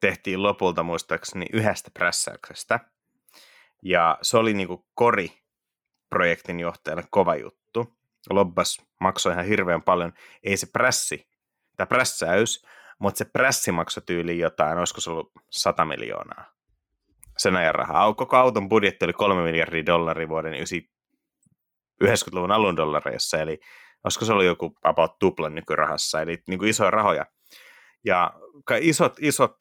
tehtiin lopulta muistaakseni yhdestä prässäyksestä. Ja se oli niinku kori projektin johtajalle kova juttu. Lobbas maksoi ihan hirveän paljon. Ei se prässi, tämä prässäys, mutta se prässi maksoi tyyliin jotain, olisiko se ollut 100 miljoonaa sen ajan rahaa. Koko auton budjetti oli 3 miljardia dollaria vuoden 90-luvun alun dollareissa, eli olisiko se ollut joku about tuplan nykyrahassa, eli niin kuin isoja rahoja. Ja isot, isot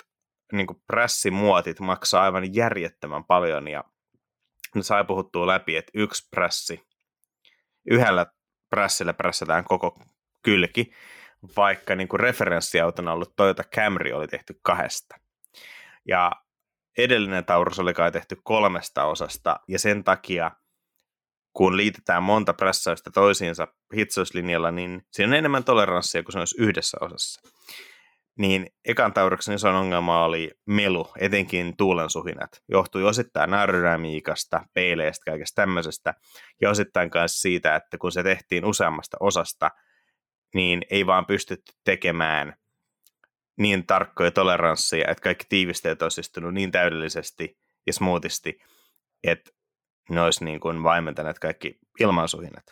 niin kuin prässimuotit maksaa aivan järjettömän paljon, ja ne sai puhuttua läpi, että yksi prässi, yhdellä prässillä prässätään koko kylki, vaikka niin referenssiautona ollut Toyota Camry oli tehty kahdesta. Ja edellinen Taurus oli kai tehty kolmesta osasta, ja sen takia, kun liitetään monta prässäystä toisiinsa hitsauslinjalla, niin siinä on enemmän toleranssia kuin se olisi yhdessä osassa. Niin ekan Tauruksen iso ongelma oli melu, etenkin tuulensuhinat. Johtui osittain aerodynamiikasta, peileistä, kaikesta tämmöisestä, ja osittain myös siitä, että kun se tehtiin useammasta osasta, niin ei vaan pystytty tekemään niin tarkkoja toleransseja, että kaikki tiivisteet olisi istunut niin täydellisesti ja smoothisti, että ne olisi niin kuin vaimentaneet kaikki ilmansuhinnat.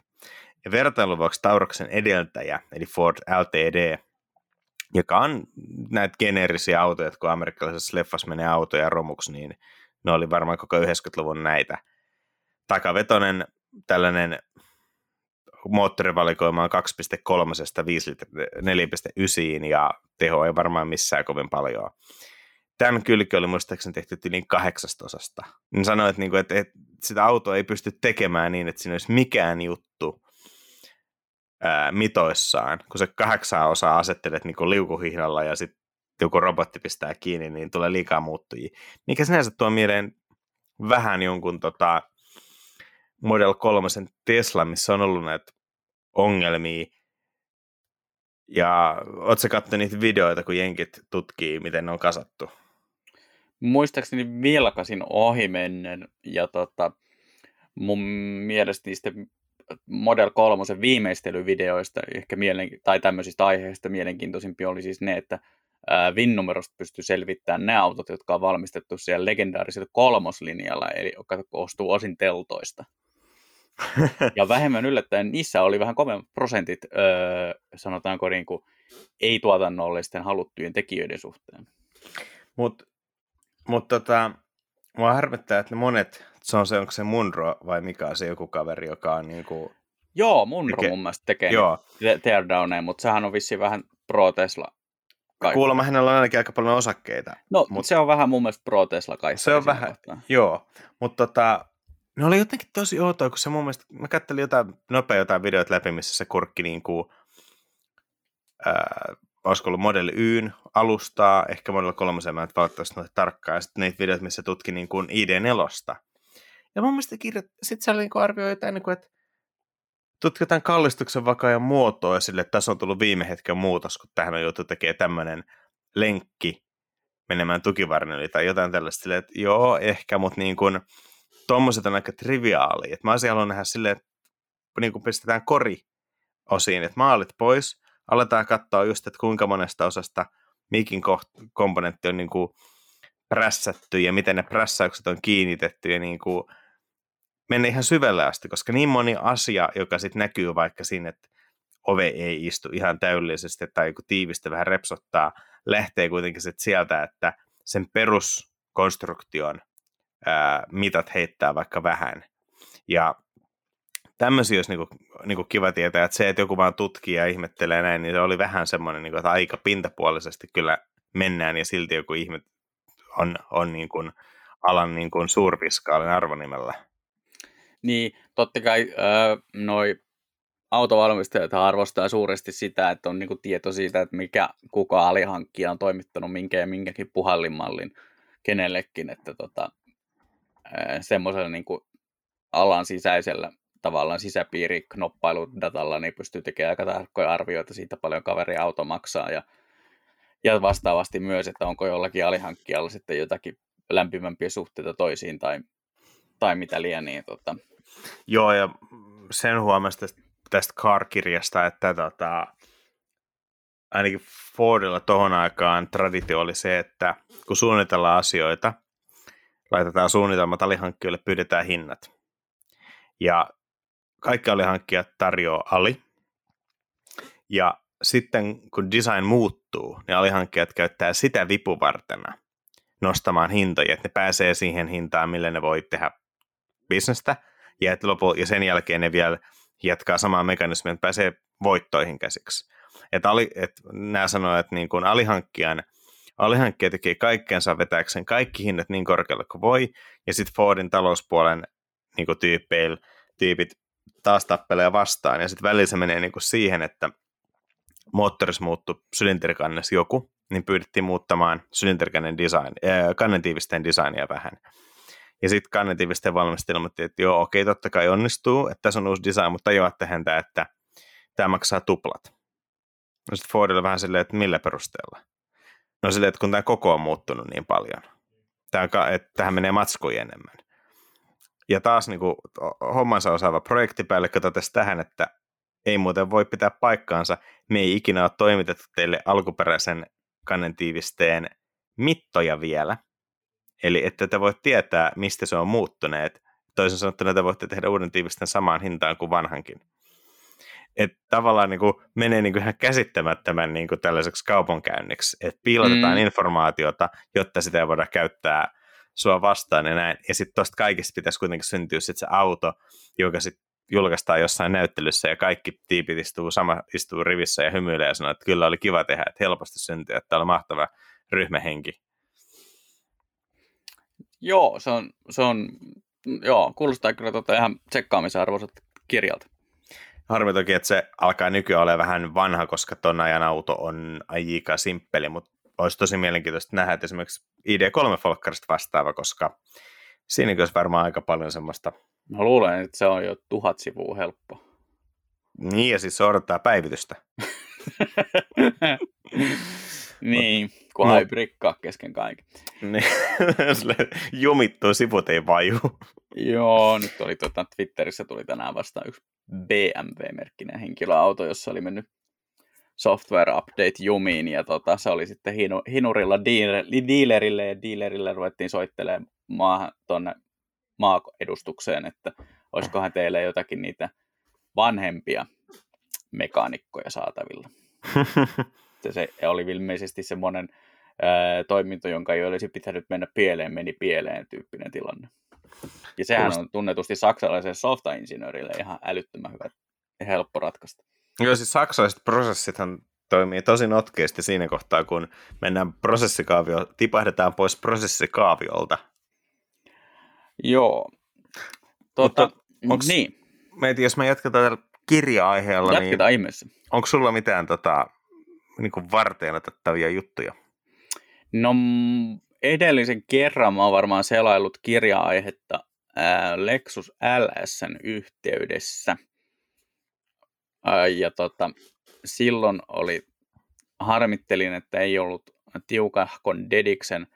Ja vertailun vuoksi Tauroksen edeltäjä, eli Ford LTD, joka on näitä geneerisiä autoja, kun amerikkalaisessa leffassa menee autoja romuksi, niin ne oli varmaan koko 90-luvun näitä. Takavetonen tällainen moottorivalikoima on 2.3 4.9 ja teho ei varmaan missään kovin paljon. Tämän kylki oli muistaakseni tehty yli kahdeksastosasta. Niin sanoin, että, niinku, että, että sitä autoa ei pysty tekemään niin, että siinä olisi mikään juttu ää, mitoissaan. Kun se kahdeksan osaa asettelet niin liukuhihnalla ja sitten joku robotti pistää kiinni, niin tulee liikaa muuttujia. Mikä sinänsä tuo mieleen vähän jonkun tota, Model 3 Tesla, missä on ollut näitä ongelmia. Ja ootko katsonut niitä videoita, kun jenkit tutkii, miten ne on kasattu? Muistaakseni vilkasin ohimennen ja tota, mun mielestä niistä Model 3 viimeistelyvideoista ehkä mielen, tai tämmöisistä aiheista mielenkiintoisimpia oli siis ne, että VIN-numerosta pystyy selvittämään ne autot, jotka on valmistettu siellä legendaarisella kolmoslinjalla, eli joka koostuu osin teltoista. ja vähemmän yllättäen niissä oli vähän kovemmat prosentit, öö, sanotaanko niin kuin, ei-tuotannollisten haluttujen tekijöiden suhteen. Mutta mut tota, mua harmittaa, että ne monet, se on se, onko se Munro vai mikä on se joku kaveri, joka on niin kuin... Joo, Munro tekee... mun mielestä tekee Joo. teardowneja, mutta sehän on vissiin vähän pro-Tesla Kaikki. Kuulemma hänellä on ainakin aika paljon osakkeita. No, mutta se on vähän mun mielestä pro Tesla kaikki. Se on vähän, kohtaan. joo. Mutta tota, ne oli jotenkin tosi outoa, kun se mun mielestä, mä kattelin jotain, nopea jotain videoita läpi, missä se kurkki niin kuin, ää, olisiko ollut Model Yn alustaa, ehkä Model 3, mä en valitettavasti noita tarkkaan, ja sitten niitä videoita, missä tutki niin kuin ID4. Ja mun mielestä kirjoit, sitten se oli niin arvioi jotain, niin kuin, että tutkitaan kallistuksen vakaa ja muotoa sille, että tässä on tullut viime hetken muutos, kun tähän on joutu tekemään tämmöinen lenkki menemään tukivarnille tai jotain tällaista, sille, että joo, ehkä, mutta niin kuin, tuommoiset on aika triviaalia. Et mä olisin halunnut nähdä silleen, että niin kuin pistetään kori osiin, että maalit pois, aletaan katsoa just, että kuinka monesta osasta mikin komponentti on niin kuin prässätty ja miten ne prässäykset on kiinnitetty ja niin kuin mennä ihan syvälle asti, koska niin moni asia, joka sitten näkyy vaikka siinä, että ove ei istu ihan täydellisesti tai kun tiivistä vähän repsottaa, lähtee kuitenkin sit sieltä, että sen peruskonstruktion ää, mitat heittää vaikka vähän. Ja tämmöisiä olisi niinku, niinku kiva tietää, että se, että joku vaan tutkii ja ihmettelee näin, niin se oli vähän semmoinen, niinku, että aika pintapuolisesti kyllä mennään ja silti joku ihme on, on niin kuin alan niin kuin suurfiskaalin arvonimellä. Niin, totta kai äh, noi autovalmistajat arvostaa suuresti sitä, että on niinku tieto siitä, että mikä kuka alihankkija on toimittanut minkä ja minkäkin puhallimallin kenellekin, että tota, semmoisella niinku alan sisäisellä tavallaan sisäpiiriknoppailudatalla niin pystyy tekemään aika tarkkoja arvioita siitä, paljon kaveri auto maksaa ja, ja vastaavasti myös, että onko jollakin alihankkijalla sitten jotakin lämpimämpiä suhteita toisiin tai, tai mitä liian. Niin, tota. Joo, ja sen huomasi tästä, tästä Car-kirjasta, että tota, ainakin Fordilla tohon aikaan traditio oli se, että kun suunnitellaan asioita, laitetaan suunnitelmat alihankkijoille, pyydetään hinnat. Ja kaikki alihankkijat tarjoaa ali. Ja sitten kun design muuttuu, niin alihankkijat käyttää sitä vipuvartena nostamaan hintoja, että ne pääsee siihen hintaan, millä ne voi tehdä bisnestä, ja, että lopu, ja sen jälkeen ne vielä jatkaa samaa mekanismia, että pääsee voittoihin käsiksi. Että, ali, että nämä sanoo, että niin kuin alihankkijan, alihankkija tekee kaikkeensa vetääkseen kaikki hinnat niin korkealle kuin voi, ja sitten Fordin talouspuolen niin kuin tyypit taas tappelee vastaan, ja sitten välillä se menee niin kuin siihen, että moottorissa muuttuu sylinterikannes joku, niin pyydettiin muuttamaan sylinterikannen design, äh, kannetiivisten designia vähän. Ja sitten kannetiivisten valmistaja että joo, okei, totta kai onnistuu, että tässä on uusi design, mutta tajuatte häntä, että tämä maksaa tuplat. No sitten Fordilla vähän silleen, että millä perusteella? No silleen, että kun tämä koko on muuttunut niin paljon. Tämä, että tähän menee matskuja enemmän. Ja taas niin kuin, hommansa osaava projektipäällikkö totesi tähän, että ei muuten voi pitää paikkaansa. Me ei ikinä ole toimitettu teille alkuperäisen kannentiivisteen mittoja vielä. Eli että te voit tietää, mistä se on muuttuneet. Toisin sanottuna te voitte tehdä uuden tiivisten samaan hintaan kuin vanhankin. Että tavallaan niin kuin menee niin kuin ihan käsittämättömän niin kuin tällaiseksi kaupankäynniksi, että piilotetaan mm. informaatiota, jotta sitä ei voida käyttää sua vastaan ja näin. Ja sitten tuosta kaikista pitäisi kuitenkin syntyä sit se auto, joka sitten julkaistaan jossain näyttelyssä ja kaikki tiipit istuu, sama, istuu rivissä ja hymyilee ja sanoo, että kyllä oli kiva tehdä, että helposti syntyy, että oli mahtava ryhmähenki. Joo, se on, se on joo, kuulostaa kyllä tota ihan tsekkaamisen arvoiset kirjalta. Harmi toki, että se alkaa nykyään olla vähän vanha, koska ton ajan auto on aika simppeli, mutta olisi tosi mielenkiintoista nähdä, että esimerkiksi ID3 Folkkarista vastaava, koska siinä olisi varmaan aika paljon semmoista. Mä luulen, että se on jo tuhat sivua helppo. Niin, ja siis se odottaa päivitystä. niin, kun no. ei prikkaa kesken kaiken. Niin, jumittuu, sivut ei vaju. Joo, nyt oli tuota, Twitterissä tuli tänään vasta yksi BMW-merkkinen henkilöauto, jossa oli mennyt software update jumiin, ja tota, se oli sitten hinu, hinurilla dealerille, ja dealerille ruvettiin soittelemaan maahan tuonne maaedustukseen, että olisikohan teille jotakin niitä vanhempia mekaanikkoja saatavilla. se oli ilmeisesti semmoinen ää, toiminto, jonka ei olisi pitänyt mennä pieleen, meni pieleen tyyppinen tilanne. Ja sehän on tunnetusti saksalaiselle softainsinöörille ihan älyttömän hyvä ja helppo ratkaista. Joo, siis saksalaiset prosessithan toimii tosi notkeasti siinä kohtaa, kun mennään prosessikaavio, tipahdetaan pois prosessikaaviolta. Joo. Tuota, Mutta onks, niin. Meitä, jos me jatketaan tällä kirja-aiheella, niin Jatketaan niin ihmeessä. onko sulla mitään tota, niin kuin varteen otettavia juttuja? No edellisen kerran mä oon varmaan selaillut kirja-aihetta Lexus LSn yhteydessä. Ja tota, silloin oli, harmittelin, että ei ollut tiukahkon Dediksen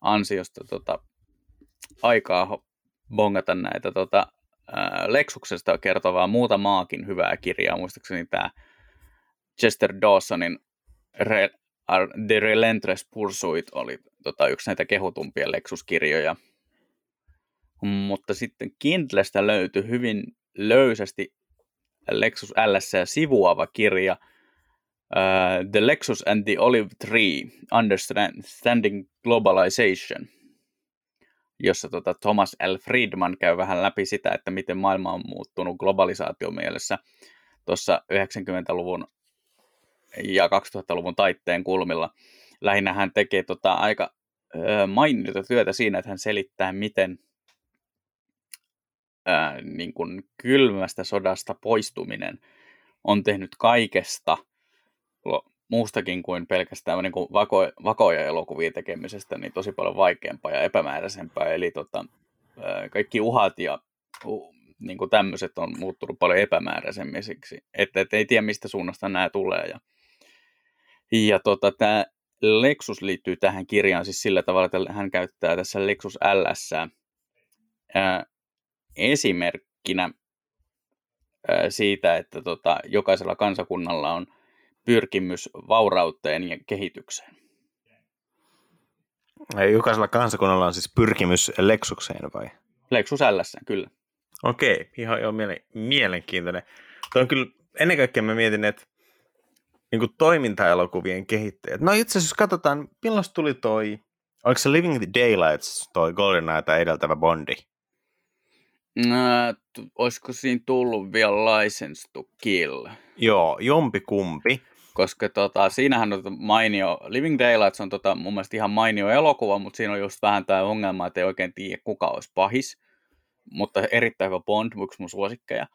ansiosta tota, aikaa bongata näitä tota, Lexuksesta kertovaa muuta maakin hyvää kirjaa. Muistaakseni tämä Chester Dawsonin Re, The Relentless Pursuit oli tota, yksi näitä kehutumpia Lexus-kirjoja. Mutta sitten Kindlestä löytyi hyvin löysästi Lexus LS sivuava kirja uh, The Lexus and the Olive Tree, Understanding Globalization, jossa tota Thomas L. Friedman käy vähän läpi sitä, että miten maailma on muuttunut globalisaation mielessä tuossa 90-luvun ja 2000-luvun taitteen kulmilla. Lähinnä hän tekee tota aika mainiota työtä siinä, että hän selittää, miten ää, niin kuin kylmästä sodasta poistuminen on tehnyt kaikesta muustakin kuin pelkästään niin kuin vako, vakoja elokuvien tekemisestä niin tosi paljon vaikeampaa ja epämääräisempää. Eli tota, ää, kaikki uhat ja uh, niin kuin tämmöiset on muuttunut paljon epämääräisemmiksi, että et ei tiedä mistä suunnasta nämä tulee. Ja, ja tota, tämä Lexus liittyy tähän kirjaan siis sillä tavalla, että hän käyttää tässä Lexus LS esimerkkinä siitä, että tota, jokaisella kansakunnalla on pyrkimys vaurauteen ja kehitykseen. Jokaisella kansakunnalla on siis pyrkimys Lexukseen vai? Lexus LS, kyllä. Okei, ihan jo mielenkiintoinen. Tuo on kyllä, ennen kaikkea mä mietin, että niin kuin toimintaelokuvien kehittäjät. No itse asiassa jos katsotaan, milloin tuli toi, oliko se Living the Daylights, toi GoldenEye edeltävä Bondi? No, olisiko siinä tullut vielä License to Kill? Joo, jompi kumpi. Koska tota, siinähän on mainio, Living Daylights on tota, mun mielestä ihan mainio elokuva, mutta siinä on just vähän tämä ongelma, että ei oikein tiedä kuka olisi pahis. Mutta erittäin hyvä Bond, yksi mun suosikkeja.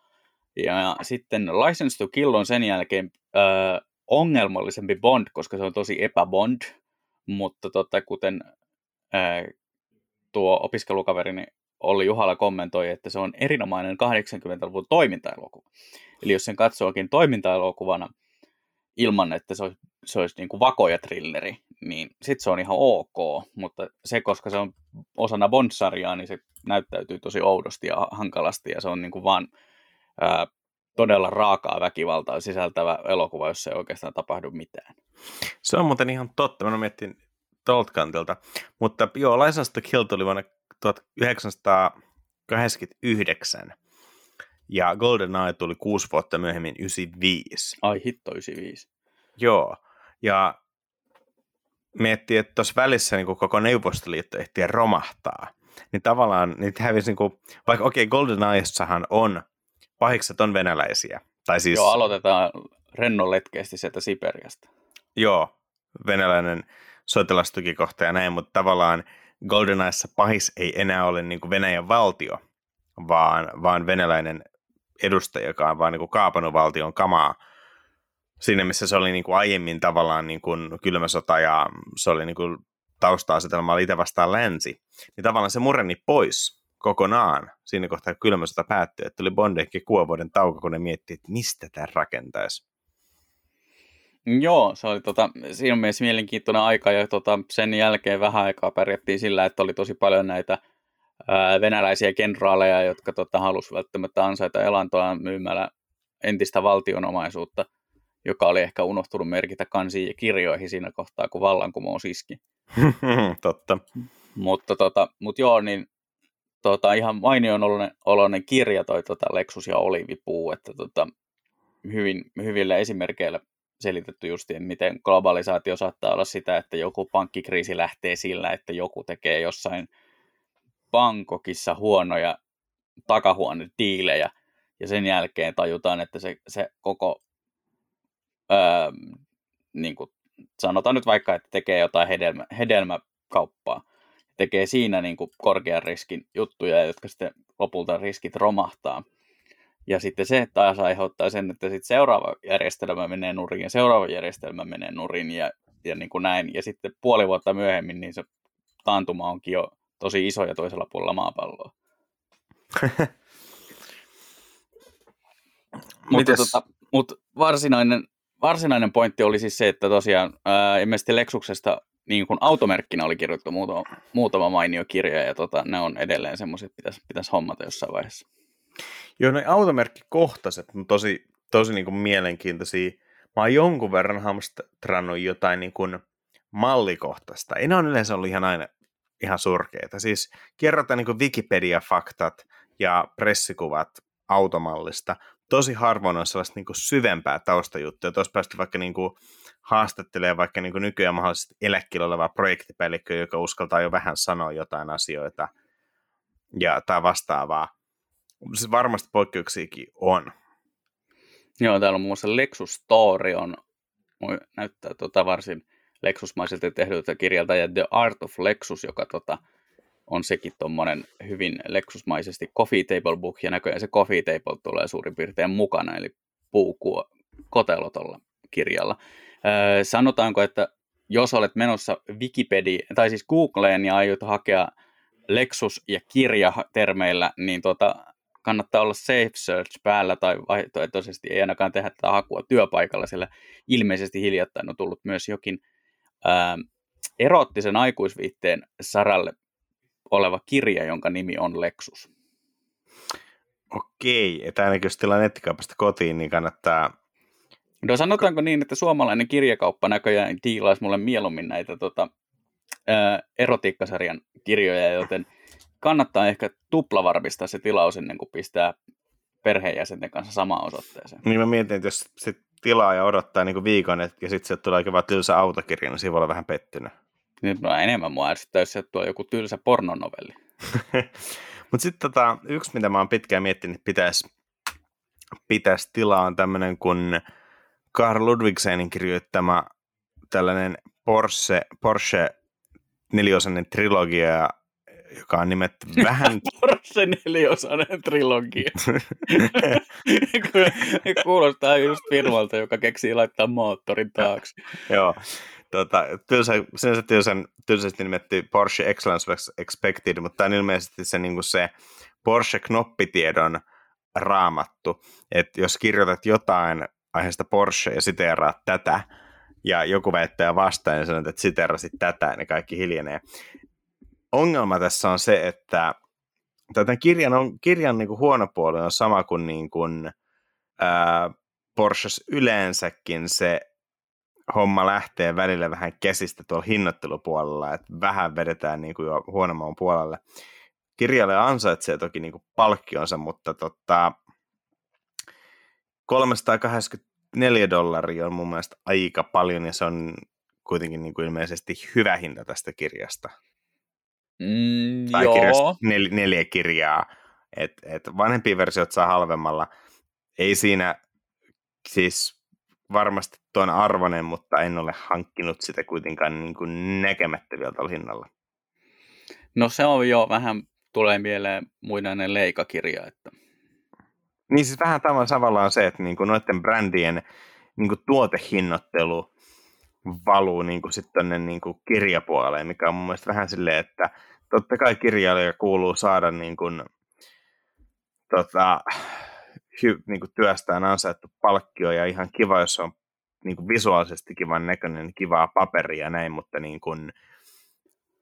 Ja sitten License to Kill on sen jälkeen äh, ongelmallisempi Bond, koska se on tosi epäbond, mutta tota, kuten ää, tuo opiskelukaverini Olli Juhala kommentoi, että se on erinomainen 80-luvun toimintaelokuva. Eli jos sen katsookin toimintaelokuvana ilman, että se olisi, se olisi niin kuin vakoja trilleri, niin sitten se on ihan ok, mutta se, koska se on osana Bond-sarjaa, niin se näyttäytyy tosi oudosti ja hankalasti, ja se on niin kuin vaan ää, todella raakaa väkivaltaa sisältävä elokuva, jossa ei oikeastaan tapahdu mitään. Se on muuten ihan totta, mä mietin tuolta kantilta. Mutta joo, License to Kill tuli vuonna 1989 ja GoldenEye tuli kuusi vuotta myöhemmin 95. Ai hitto 95. Joo, ja miettii, että tuossa välissä niin koko Neuvostoliitto ehtii romahtaa. Niin tavallaan niitä hävisi, niin kuin, vaikka okei, okay, GoldenEyessahan on pahikset on venäläisiä. Tai siis, Joo, aloitetaan rennoletkeästi sieltä Siperiasta. Joo, venäläinen sotilastukikohta ja näin, mutta tavallaan GoldenEyessa pahis ei enää ole niin kuin Venäjän valtio, vaan, vaan venäläinen edustaja, joka on vaan niin kuin kaapannut valtion kamaa siinä, missä se oli niin kuin aiemmin tavallaan niin kuin kylmä sota ja se oli niin kuin tausta-asetelma oli itse vastaan länsi, niin tavallaan se mureni pois kokonaan siinä kohtaa, kun kylmä sota päättyi, että tuli Bondekin kuuden vuoden tauko, kun ne miettii, että mistä tämä rakentaisi. Joo, se oli tota, siinä mielessä mielenkiintoinen aika ja tota, sen jälkeen vähän aikaa pärjättiin sillä, että oli tosi paljon näitä ää, venäläisiä kenraaleja, jotka tota, halusivat välttämättä ansaita elantoa myymällä entistä valtionomaisuutta, joka oli ehkä unohtunut merkitä kansiin ja kirjoihin siinä kohtaa, kun vallankumous iski. Totta. Mutta tota, mut joo, niin tota, ihan mainion oloinen, oloinen kirja toi tota Lexus ja Olivipuu, että tota, hyvin, hyvillä esimerkkeillä selitetty justiin, miten globalisaatio saattaa olla sitä, että joku pankkikriisi lähtee sillä, että joku tekee jossain Bangkokissa huonoja takahuonediilejä, ja sen jälkeen tajutaan, että se, se koko, öö, niin kuin sanotaan nyt vaikka, että tekee jotain hedelmä, hedelmäkauppaa, tekee siinä niin kuin korkean riskin juttuja, jotka sitten lopulta riskit romahtaa. Ja sitten se taas aiheuttaa sen, että sitten seuraava järjestelmä menee nurin ja seuraava järjestelmä menee nurin ja, ja niin kuin näin. Ja sitten puoli vuotta myöhemmin niin se taantuma onkin jo tosi iso ja toisella puolella maapalloa. mutta, tota, mutta varsinainen, varsinainen pointti oli siis se, että tosiaan ää, ilmeisesti Lexuksesta niin kuin automerkkinä oli kirjoittu muutama, muutama mainio kirja, ja tota, ne on edelleen semmoisia, että pitäisi, pitäisi hommata jossain vaiheessa. Joo, ne automerkkikohtaiset on tosi, tosi niin kuin mielenkiintoisia. Mä oon jonkun verran hamstrannut jotain niin kuin mallikohtaista. Ei ne on yleensä ollut ihan aina ihan surkeita. Siis kerrotaan niin Wikipedia-faktat ja pressikuvat automallista. tosi harvoin on sellaista niin syvempää taustajuttua, että olisi päästy vaikka niin kuin haastattelemaan vaikka niin kuin nykyään mahdollisesti eläkkeellä olevaa projektipäällikköä, joka uskaltaa jo vähän sanoa jotain asioita ja tai vastaavaa. Se varmasti poikkeuksiakin on. Joo, täällä on muun muassa Lexus Story on, näyttää tota varsin Lexusmaiselta tehdyltä kirjalta, ja The Art of Lexus, joka tota, on sekin tuommoinen hyvin Lexusmaisesti coffee table book, ja näköjään se coffee table tulee suurin piirtein mukana, eli puukuu kotelo tuolla kirjalla. Öö, sanotaanko, että jos olet menossa Wikipedia, tai siis Googleen ja aiot hakea Lexus ja kirja termeillä, niin tota, kannattaa olla safe search päällä tai vaihtoehtoisesti ei ainakaan tehdä tätä hakua työpaikalla, sillä ilmeisesti hiljattain on tullut myös jokin ää, erottisen aikuisviitteen saralle oleva kirja, jonka nimi on Lexus. Okei, että ainakin jos tilaa nettikaupasta kotiin, niin kannattaa... No sanotaanko niin, että suomalainen kirjakauppa näköjään diilaisi mulle mieluummin näitä tota, ää, erotiikkasarjan kirjoja, joten kannattaa ehkä tuplavarmistaa se tilaus ennen kuin pistää perheenjäsenten kanssa samaan osoitteeseen. Niin mä mietin, että jos sit tilaa ja odottaa niin viikon, et, ja sitten sieltä tulee vaan tylsä autokirja, niin siinä voi olla vähän pettynyt. Nyt no enemmän mua ärsyttää, jos sieltä tulee joku tylsä pornonovelli. Mutta sitten tota, yksi, mitä mä oon pitkään miettinyt, että pitäisi pitäis tilaa on tämmöinen kuin Karl Ludwigsenin kirjoittama tällainen Porsche, Porsche neliosainen trilogia, joka on nimetty vähän... Porsche neliosainen trilogia. Kuulostaa just firmalta, joka keksii laittaa moottorin taakse. Joo. Tota, tylsä, sinänsä tylsän, tylsästi nimetty Porsche Excellence Expected, mutta tämä on ilmeisesti se, niin se Porsche-knoppitiedon raamattu. Että jos kirjoitat jotain aiheesta Porsche ja siteeraat tätä, ja joku väittää vastaan ja sanoo, että siteerasit tätä, niin kaikki hiljenee ongelma tässä on se, että tämän kirjan, on, kirjan niin kuin huono puoli on sama kuin, niin kuin ää, Porsches yleensäkin se homma lähtee välillä vähän käsistä tuolla hinnoittelupuolella, että vähän vedetään niin kuin jo huonomman puolelle. Kirjalle ansaitsee toki niin kuin palkkionsa, mutta tota, 384 dollaria on mun mielestä aika paljon ja se on kuitenkin niin kuin ilmeisesti hyvä hinta tästä kirjasta. Mm, tai kirjasta nel, neljä kirjaa. Et, et vanhempia versiot saa halvemmalla. Ei siinä siis varmasti tuon arvoinen, mutta en ole hankkinut sitä kuitenkaan niin kuin näkemättä vielä hinnalla. No se on jo vähän, tulee mieleen muinainen leikakirja. Että... Niin siis vähän samalla on se, että niin kuin noiden brändien niin kuin tuotehinnoittelu valuu niin kuin sit tonne niin kuin kirjapuoleen, mikä on mun mielestä vähän silleen, että totta kai kirjailija kuuluu saada niin kuin, tota, hy, niin kuin työstään ansaittu palkkio ja ihan kiva, jos on niin kuin visuaalisesti kivan näköinen, kivaa paperia ja näin, mutta niin kuin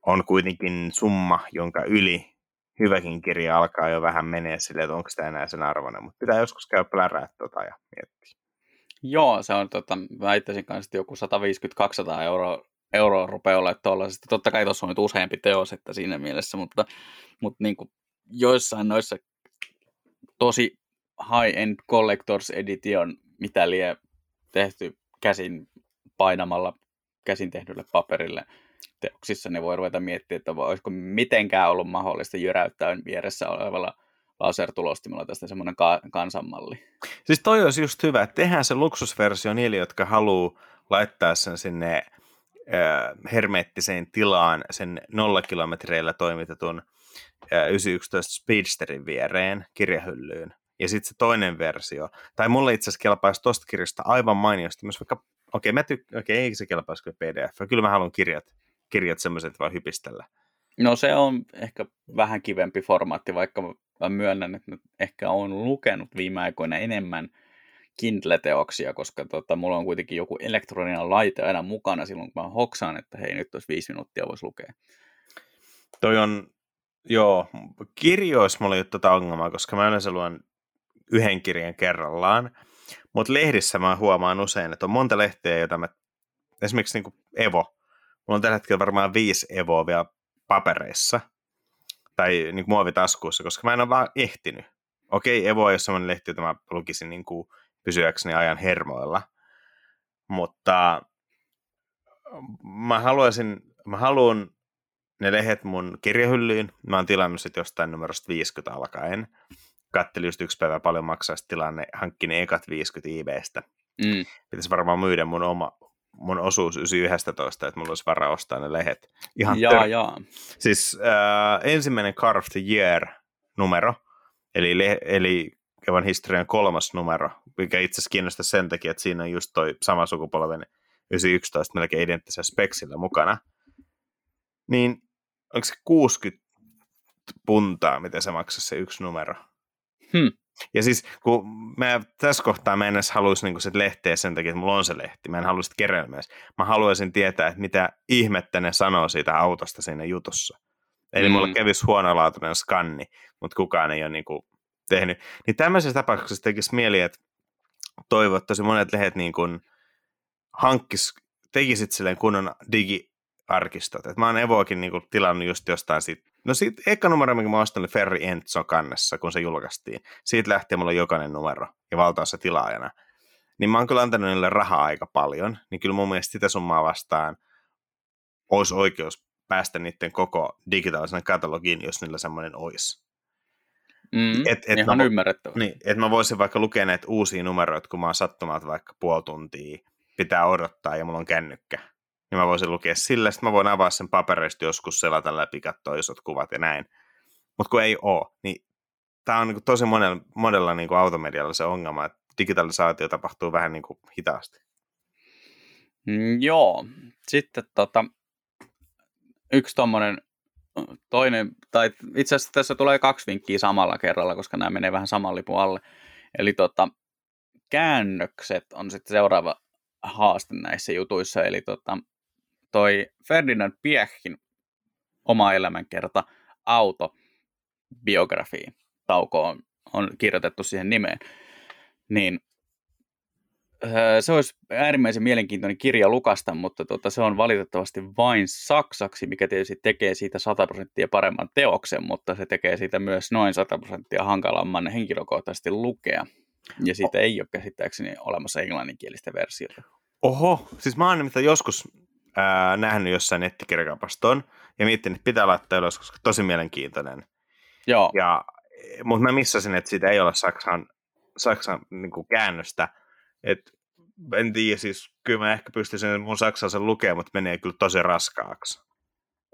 on kuitenkin summa, jonka yli hyväkin kirja alkaa jo vähän menee silleen, että onko sitä enää sen arvoinen, mutta pitää joskus käydä plärää tota ja miettiä. Joo, se on, tota, väittäisin kanssa, että joku 150-200 euroa, euroa rupeaa olemaan tuollaisesta. Totta kai tuossa on nyt useampi teos, että siinä mielessä, mutta, mutta niin kuin joissain noissa tosi high-end collectors edition, mitä lie tehty käsin painamalla käsin tehdylle paperille teoksissa, niin voi ruveta miettiä, että olisiko mitenkään ollut mahdollista jyräyttää vieressä olevalla lasertulostimella tästä semmoinen ka- kansanmalli. Siis toi olisi just hyvä, että tehdään se luksusversio niille, jotka haluaa laittaa sen sinne äh, hermeettiseen tilaan sen nolla kilometreillä toimitetun äh, 911 Speedsterin viereen kirjahyllyyn. Ja sitten se toinen versio, tai mulle itse asiassa kelpaisi tosta kirjasta aivan mainiosti myös vaikka, okei, okay, mä tyk- okei, okay, ei se kelpaisi kyllä PDF, kyllä mä haluan kirjat, kirjat semmoiset vaan hypistellä. No se on ehkä vähän kivempi formaatti, vaikka mä myönnän, että ehkä on lukenut viime aikoina enemmän Kindle-teoksia, koska tota, mulla on kuitenkin joku elektroninen laite aina mukana silloin, kun mä hoksaan, että hei, nyt olisi viisi minuuttia voisi lukea. Toi on, joo, kirjoissa mulla ei ole tota ongelmaa, koska mä yleensä luen yhden kirjan kerrallaan, mutta lehdissä mä huomaan usein, että on monta lehteä, joita mä, esimerkiksi niin kuin Evo, mulla on tällä hetkellä varmaan viisi Evoa vielä papereissa, tai niin kuin muovitaskuissa, koska mä en ole vaan ehtinyt Okei, Evo ei ole sellainen lehti, jota mä lukisin niin kuin pysyäkseni ajan hermoilla, mutta mä haluaisin, mä haluan ne lehdet mun kirjahyllyyn. Mä oon tilannut sit jostain numerosta 50 alkaen. Kattelin just yksi päivä paljon maksaa tilanne, hankki ne ekat 50 eBaystä. Mm. Pitäisi varmaan myydä mun oma mun osuus 911, että mulla olisi varaa ostaa ne lehdet. Ihan Jaa, tör- jaa. Siis äh, ensimmäinen Carve the Year numero, eli, le- eli Kevan historian kolmas numero, mikä itse asiassa kiinnostaa sen takia, että siinä on just toi sama sukupolven 911 melkein identtisellä speksillä mukana. Niin onko se 60 puntaa, mitä se maksaa se yksi numero? Hmm. Ja siis kun mä tässä kohtaa mä en edes haluaisi niinku sit lehteä sen takia, että mulla on se lehti. Mä en halua sitä. Mä haluaisin tietää, että mitä ihmettä ne sanoo siitä autosta siinä jutussa. Eli mm. mulla kävisi huonolaatuinen skanni, mutta kukaan ei ole niinku tehnyt. Niin tämmöisessä tapauksessa tekisi mieli, että tosi monet lehdet niin kuin hankkis, tekisit silleen kunnon digiarkistot. Et mä oon Evoakin niin kuin tilannut just jostain siitä. No siitä eka numero, minkä mä ostin, oli Ferri Enzo kannessa, kun se julkaistiin. Siitä lähtien mulla on jokainen numero ja valtaosa tilaajana. Niin mä oon kyllä antanut niille rahaa aika paljon, niin kyllä mun mielestä sitä summaa vastaan olisi oikeus päästä niiden koko digitaalisena katalogiin, jos niillä semmoinen olisi. Mm. Et, et Ihan mä, ymmärrettävä. niin, että mä voisin vaikka lukea näitä uusia numeroita, kun mä oon sattumalta vaikka puoli tuntia, pitää odottaa ja mulla on kännykkä. Niin mä voisin lukea sillä, sitten mä voin avaa sen papereista joskus selata läpi, katsoa isot kuvat ja näin. Mutta kun ei oo, niin tämä on niinku tosi monella, monella niinku automedialla se ongelma, että digitalisaatio tapahtuu vähän niinku hitaasti. Mm, joo. Sitten tota, yksi tommonen toinen, tai itse asiassa tässä tulee kaksi vinkkiä samalla kerralla, koska nämä menee vähän saman lipun alle. Eli tota, käännökset on sitten seuraava haaste näissä jutuissa, eli tota, toi Ferdinand Piechin oma elämänkerta auto biografiin taukoon on kirjoitettu siihen nimeen, niin öö, se olisi äärimmäisen mielenkiintoinen kirja lukasta, mutta tota, se on valitettavasti vain saksaksi, mikä tietysti tekee siitä 100 prosenttia paremman teoksen, mutta se tekee siitä myös noin 100 prosenttia hankalamman henkilökohtaisesti lukea. Ja siitä ei ole käsittääkseni olemassa englanninkielistä versiota. Oho, siis mä oon nimittäin joskus ää, nähnyt jossain nettikirjakapaston ja miettinyt, että pitää laittaa ylös, koska tosi mielenkiintoinen. Joo, Ja, mutta mä missasin, että siitä ei ole Saksan, Saksan niin kuin käännöstä. Et, en tiedä, siis kyllä mä ehkä pystyisin mun saksansa lukemaan, mutta menee kyllä tosi raskaaksi.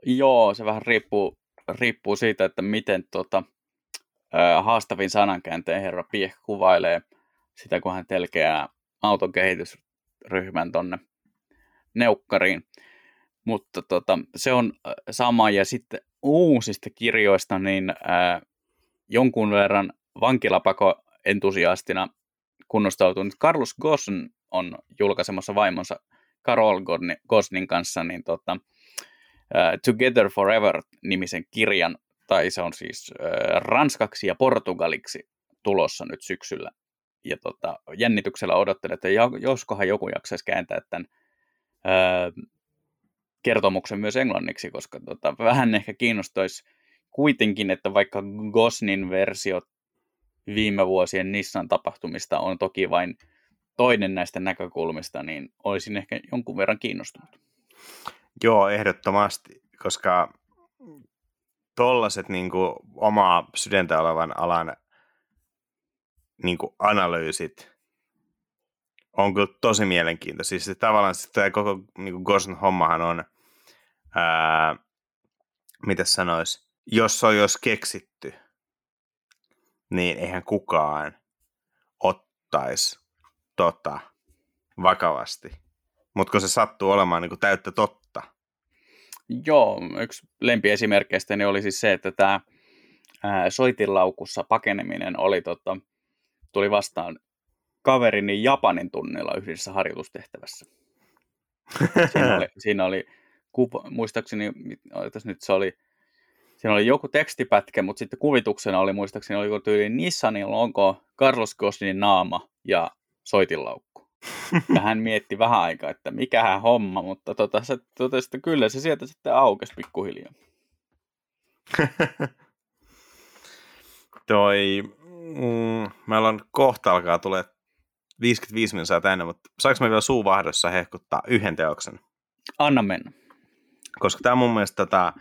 Joo, se vähän riippuu, riippuu siitä, että miten tota, ää, haastavin sanankäänteen herra Pieh kuvailee sitä, kun hän telkeää auton kehitysryhmän tonne neukkariin. Mutta tota, se on äh, sama, ja sitten uusista kirjoista, niin ää, jonkun verran vankilapako entusiastina kunnostautunut Carlos Gosn on julkaisemassa vaimonsa Carol Gosnin kanssa niin tota, ää, Together Forever-nimisen kirjan, tai se on siis ää, ranskaksi ja portugaliksi tulossa nyt syksyllä. Ja tota, jännityksellä odottelen, että joskohan joku jaksaisi kääntää tämän kertomuksen myös englanniksi, koska tota, vähän ehkä kiinnostaisi kuitenkin, että vaikka Gosnin versio viime vuosien Nissan tapahtumista on toki vain toinen näistä näkökulmista, niin olisin ehkä jonkun verran kiinnostunut. Joo, ehdottomasti, koska tollaset niin omaa sydäntä olevan alan niin analyysit on kyllä tosi mielenkiintoisia. Siis se, tavallaan tämä koko niin Gosn hommahan on, ää, mitä sanois, jos se jos keksitty, niin eihän kukaan ottaisi tota vakavasti. Mutta kun se sattuu olemaan niin kuin täyttä totta, Joo, yksi lempiesimerkkeistä niin oli siis se, että tämä soitinlaukussa pakeneminen oli, tota, tuli vastaan kaverini Japanin tunnilla yhdessä harjoitustehtävässä. Siinä oli, siinä oli kuva, muistaakseni, nyt se oli, siinä oli joku tekstipätkä, mutta sitten kuvituksena oli muistaakseni, oliko tyyli Nissanin logo, Carlos Ghosnin naama ja soitinlaukku. Ja hän mietti vähän aikaa, että mikähän homma, mutta tota, se totesi, että kyllä se sieltä sitten aukesi pikkuhiljaa. Toi, mm, meillä on kohta alkaa tulee 55 minuuttia tänne, mutta saanko me vielä suuvahdossa hehkuttaa yhden teoksen? Anna mennä. Koska tämä on mun mielestä tota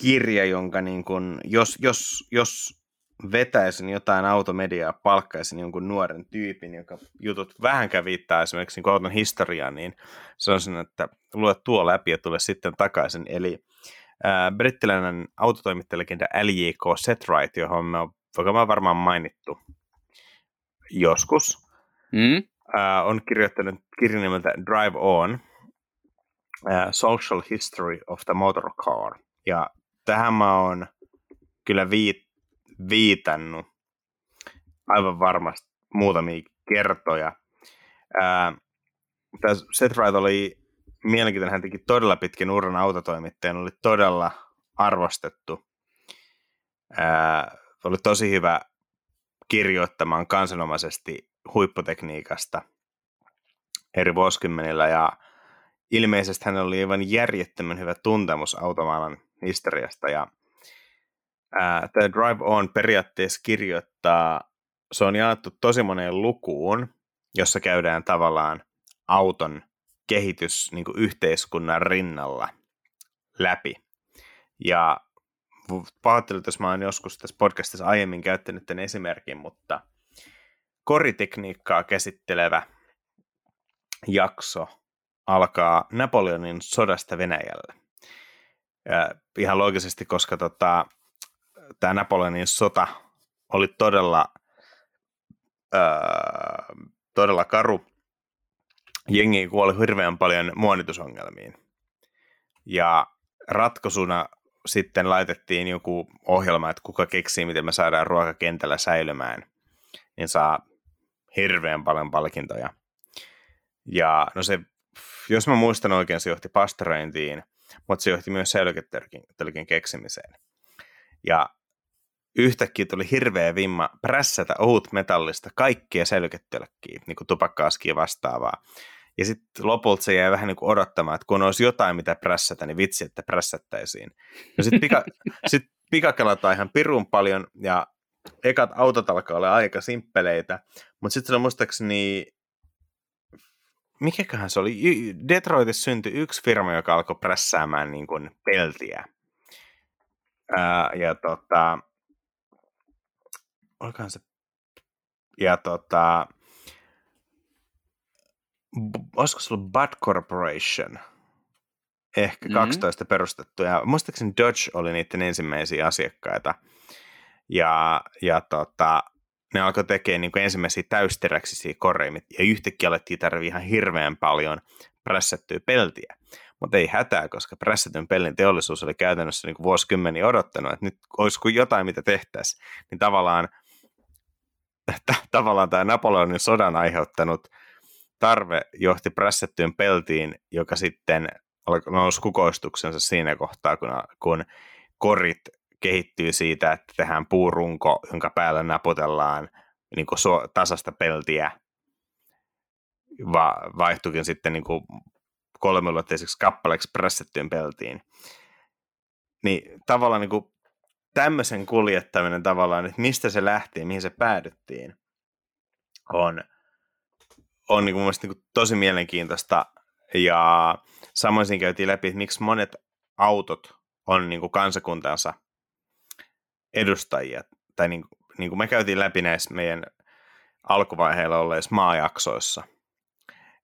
kirja, jonka niin kun, jos, jos, jos vetäisin jotain automediaa, palkkaisin jonkun nuoren tyypin, joka jutut vähänkään viittaa esimerkiksi niin auton historiaan, niin sanoisin, että lue tuo läpi ja tule sitten takaisin. Eli äh, brittiläinen autotoimittajalegenda L.J.K. Setright, johon me on, joka me on varmaan mainittu joskus, Mm? äh, on kirjoittanut kirjan nimeltä Drive On, äh, Social History of the Motor Car. Ja tähän mä oon kyllä viit, viitannut aivan varmasti muutamia kertoja. Äh, Seth Wright oli mielenkiintoinen, hän teki todella pitkän uran autotoimittajana, oli todella arvostettu. Ää, oli tosi hyvä kirjoittamaan kansanomaisesti huipputekniikasta eri vuosikymmenillä ja ilmeisesti hän oli aivan järjettömän hyvä tuntemus automaailman historiasta ja tämä Drive On periaatteessa kirjoittaa, se on jaettu tosi moneen lukuun, jossa käydään tavallaan auton kehitys niin yhteiskunnan rinnalla läpi. Ja pahoittelen, jos mä oon joskus tässä podcastissa aiemmin käyttänyt tämän esimerkin, mutta koritekniikkaa käsittelevä jakso alkaa Napoleonin sodasta Venäjällä. Ihan loogisesti, koska tota, tämä Napoleonin sota oli todella, öö, todella karu. Jengi kuoli hirveän paljon muonitusongelmiin. Ja ratkaisuna sitten laitettiin joku ohjelma, että kuka keksii, miten me saadaan ruokakentällä säilymään, niin saa hirveän paljon palkintoja. Ja no se, jos mä muistan oikein, se johti pastorointiin, mutta se johti myös säilyketölkin keksimiseen. Ja yhtäkkiä tuli hirveä vimma prässätä ohut metallista kaikkia säilyketölkkiä, niin kuin tupakkaaskia vastaavaa. Ja sitten lopulta se jäi vähän niin kuin odottamaan, että kun olisi jotain, mitä prässätä, niin vitsi, että prässättäisiin. No sitten pika, sit pikakelataan ihan pirun paljon, ja ekat autot alkaa olla aika simppeleitä, mutta sitten se on muistaakseni, mikäköhän se oli, Detroitissa syntyi yksi firma, joka alkoi prässäämään niin kuin peltiä. Ää, ja tota, olikohan se, ja tota, olisiko se ollut Bud Corporation, ehkä 12 mm-hmm. perustettu, ja muistaakseni Dodge oli niiden ensimmäisiä asiakkaita, ja, ja tota, ne alkoi tekemään niin ensimmäisiä täysteräksisiä koreja, ja yhtäkkiä alettiin tarvitse ihan hirveän paljon prässättyä peltiä. Mutta ei hätää, koska prässätyn pellin teollisuus oli käytännössä niin vuosikymmeniä odottanut, että nyt olisiko jotain, mitä tehtäisiin. Niin tavallaan, t- tavallaan tämä Napoleonin sodan aiheuttanut tarve johti prässättyyn peltiin, joka sitten nousi kukoistuksensa siinä kohtaa, kun, kun korit kehittyy siitä, että tehdään puurunko, jonka päällä naputellaan niin kuin tasasta peltiä, va, vaihtuikin sitten niin kuin kolmiulotteiseksi kappaleeksi prässättyyn peltiin. Niin tavallaan niin kuin tämmöisen kuljettaminen tavallaan, että mistä se lähti mihin se päädyttiin, on – on niin kuin mun niin kuin tosi mielenkiintoista. Ja samoin siinä käytiin läpi, että miksi monet autot on niin kuin kansakuntansa edustajia. Tai niin, niin kuin me käytiin läpi näissä meidän alkuvaiheilla olleissa maajaksoissa.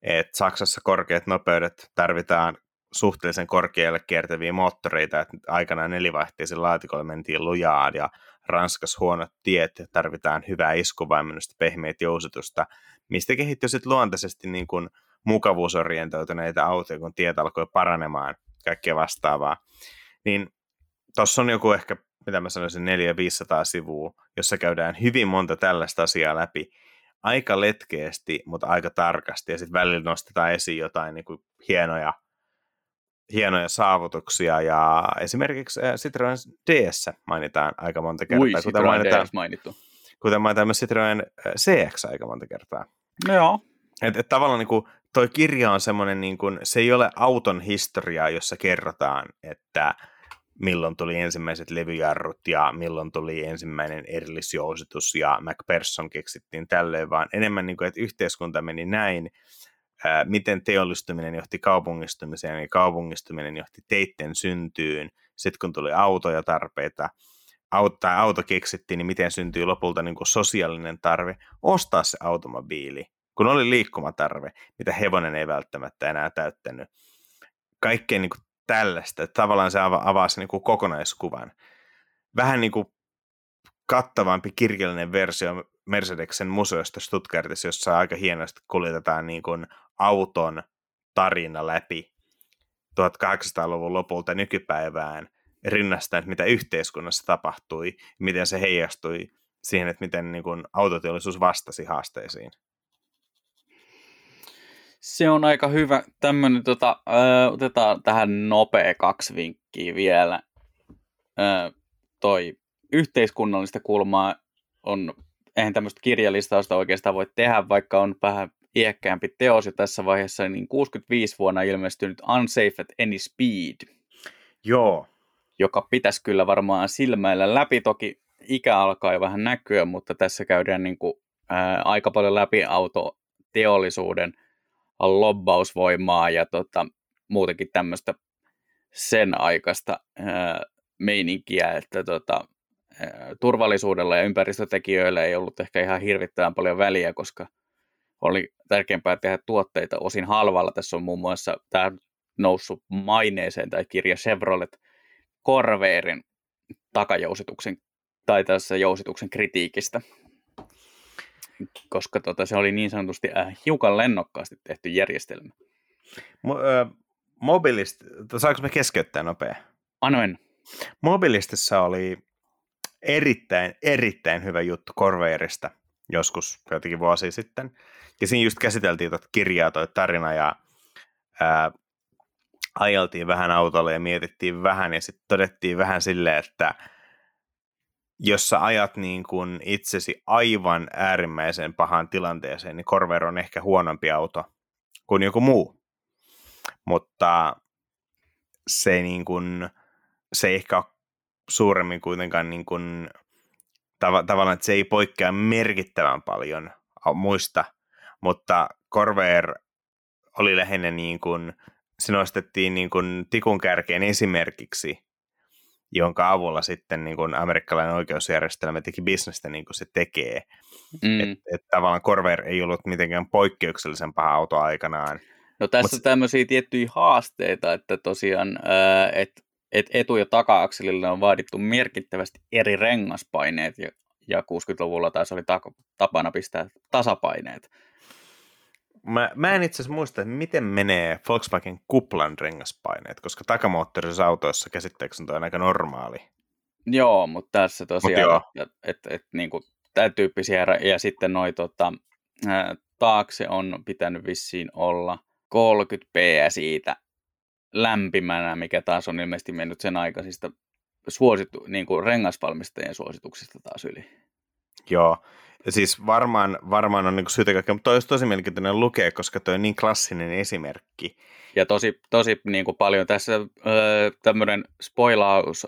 että Saksassa korkeat nopeudet tarvitaan suhteellisen korkealle kiertäviä moottoreita, että aikanaan nelivaihteisen laatikolla mentiin lujaa ja Ranskassa huonot tiet, tarvitaan hyvää iskuvaimennusta, pehmeät jousitusta, mistä kehittyi sitten luontaisesti niin kuin mukavuusorientoituneita autoja, kun tiet alkoi paranemaan, kaikkea vastaavaa. Niin tuossa on joku ehkä, mitä mä sanoisin, 400-500 sivua, jossa käydään hyvin monta tällaista asiaa läpi, aika letkeästi, mutta aika tarkasti, ja sitten välillä nostetaan esiin jotain niin kuin hienoja, hienoja saavutuksia, ja esimerkiksi Citroen DS mainitaan aika monta kertaa. Ui, kuten mainitaan, DS mainittu. Kuten mainitaan myös Citroen CX aika monta kertaa. No joo. Et, et tavallaan niin kuin, toi kirja on semmoinen, niin kuin, se ei ole auton historiaa, jossa kerrotaan, että milloin tuli ensimmäiset levyjarrut ja milloin tuli ensimmäinen erillisjousitus ja MacPherson keksittiin tällöin, vaan enemmän niin kuin, että yhteiskunta meni näin, miten teollistuminen johti kaupungistumiseen ja kaupungistuminen johti teitten syntyyn, sitten kun tuli autoja tarpeita, auto, tai auto keksittiin, niin miten syntyi lopulta niin kuin sosiaalinen tarve ostaa se automobiili, kun oli liikkumatarve, mitä hevonen ei välttämättä enää täyttänyt. Kaikkeen niin kuin tällaista, että tavallaan se avaa se niin kuin kokonaiskuvan. Vähän niin kuin kattavampi kirjallinen versio Mercedeksen museosta Stuttgartissa, jossa aika hienosti kuljetetaan niin kuin auton tarina läpi 1800-luvun lopulta nykypäivään rinnastaen, mitä yhteiskunnassa tapahtui, miten se heijastui siihen, että miten niin kuin autoteollisuus vastasi haasteisiin. Se on aika hyvä. Tämmöinen, tota, ö, otetaan tähän nopea kaksi vinkkiä vielä. Ö, toi yhteiskunnallista kulmaa on, eihän tämmöistä kirjalistausta oikeastaan voi tehdä, vaikka on vähän iäkkäämpi teos jo tässä vaiheessa, niin 65 vuonna ilmestynyt Unsafe at Any Speed. Joo. Joka pitäisi kyllä varmaan silmäillä läpi. Toki ikä alkaa jo vähän näkyä, mutta tässä käydään niin kuin, ää, aika paljon läpi autoteollisuuden lobbausvoimaa ja tota, muutenkin tämmöistä sen aikaista ää, meininkiä, että tota, ää, turvallisuudella ja ympäristötekijöillä ei ollut ehkä ihan hirvittävän paljon väliä, koska oli tärkeämpää tehdä tuotteita osin halvalla. Tässä on muun muassa tämä noussut maineeseen tai kirja Chevrolet Corvairin takajousituksen tai tässä jousituksen kritiikistä koska tota, se oli niin sanotusti äh, hiukan lennokkaasti tehty järjestelmä. Mo- äh, mobilist, saanko me keskeyttää nopea? Anoin. Mobilistissa oli erittäin, erittäin hyvä juttu Corvairista joskus jotenkin vuosi sitten. Ja siinä just käsiteltiin tuota kirjaa, toi tarina, ja ää, ajeltiin vähän autolla ja mietittiin vähän, ja sitten todettiin vähän silleen, että jos sä ajat niin kuin itsesi aivan äärimmäisen pahan tilanteeseen, niin Corvair on ehkä huonompi auto kuin joku muu. Mutta se, niin kuin, se ei ehkä ole suuremmin kuitenkaan niin kuin, tav- tavallaan, että se ei poikkea merkittävän paljon muista, mutta Corvair oli lähinnä niin kuin, se nostettiin niin kuin tikun kärkeen esimerkiksi jonka avulla sitten niin kuin amerikkalainen oikeusjärjestelmä teki bisnestä niin kuin se tekee. Mm. Että et tavallaan Corvair ei ollut mitenkään poikkeuksellisen paha auto aikanaan. No tässä Mut... tämmöisiä tiettyjä haasteita, että tosiaan että et etu- ja taka-akselille on vaadittu merkittävästi eri rengaspaineet ja, ja 60-luvulla taas oli tapana pistää tasapaineet. Mä, mä en itse asiassa muista, että miten menee Volkswagen kuplan rengaspaineet, koska takamoottorisissa autoissa käsittääkseni on aika normaali. Joo, mutta tässä tosiaan, että et, et, et, niin kuin, tämän tyyppisiä, ja sitten noi tota, taakse on pitänyt vissiin olla 30 siitä lämpimänä, mikä taas on ilmeisesti mennyt sen aikaisista suositu, niin kuin rengasvalmistajien suosituksista taas yli. Joo, Siis varmaan, varmaan on niin syytä kaikkea, mutta toi olisi tosi mielenkiintoinen lukea, koska toi on niin klassinen esimerkki. Ja tosi, tosi niin kuin paljon tässä öö, tämmöinen spoilaus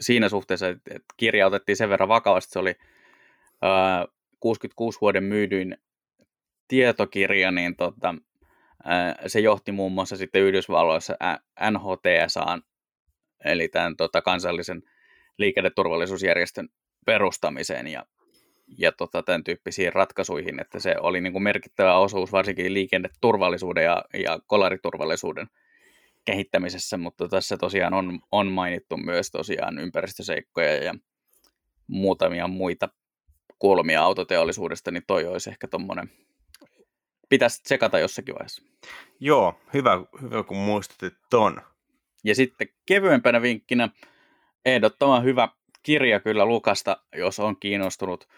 siinä suhteessa, että kirja otettiin sen verran vakavasti, se oli öö, 66 vuoden myydyin tietokirja, niin tota, öö, se johti muun muassa sitten Yhdysvalloissa NHTSAan, eli tämän tota, kansallisen liikenneturvallisuusjärjestön perustamiseen, ja ja tota, tämän tyyppisiin ratkaisuihin, että se oli niin kuin merkittävä osuus varsinkin liikenneturvallisuuden ja, ja kolariturvallisuuden kehittämisessä, mutta tässä tosiaan on, on mainittu myös tosiaan ympäristöseikkoja ja muutamia muita kulmia autoteollisuudesta, niin toi olisi ehkä tuommoinen, pitäisi tsekata jossakin vaiheessa. Joo, hyvä, hyvä kun muistutit ton. Ja sitten kevyempänä vinkkinä, ehdottoman hyvä kirja kyllä Lukasta, jos on kiinnostunut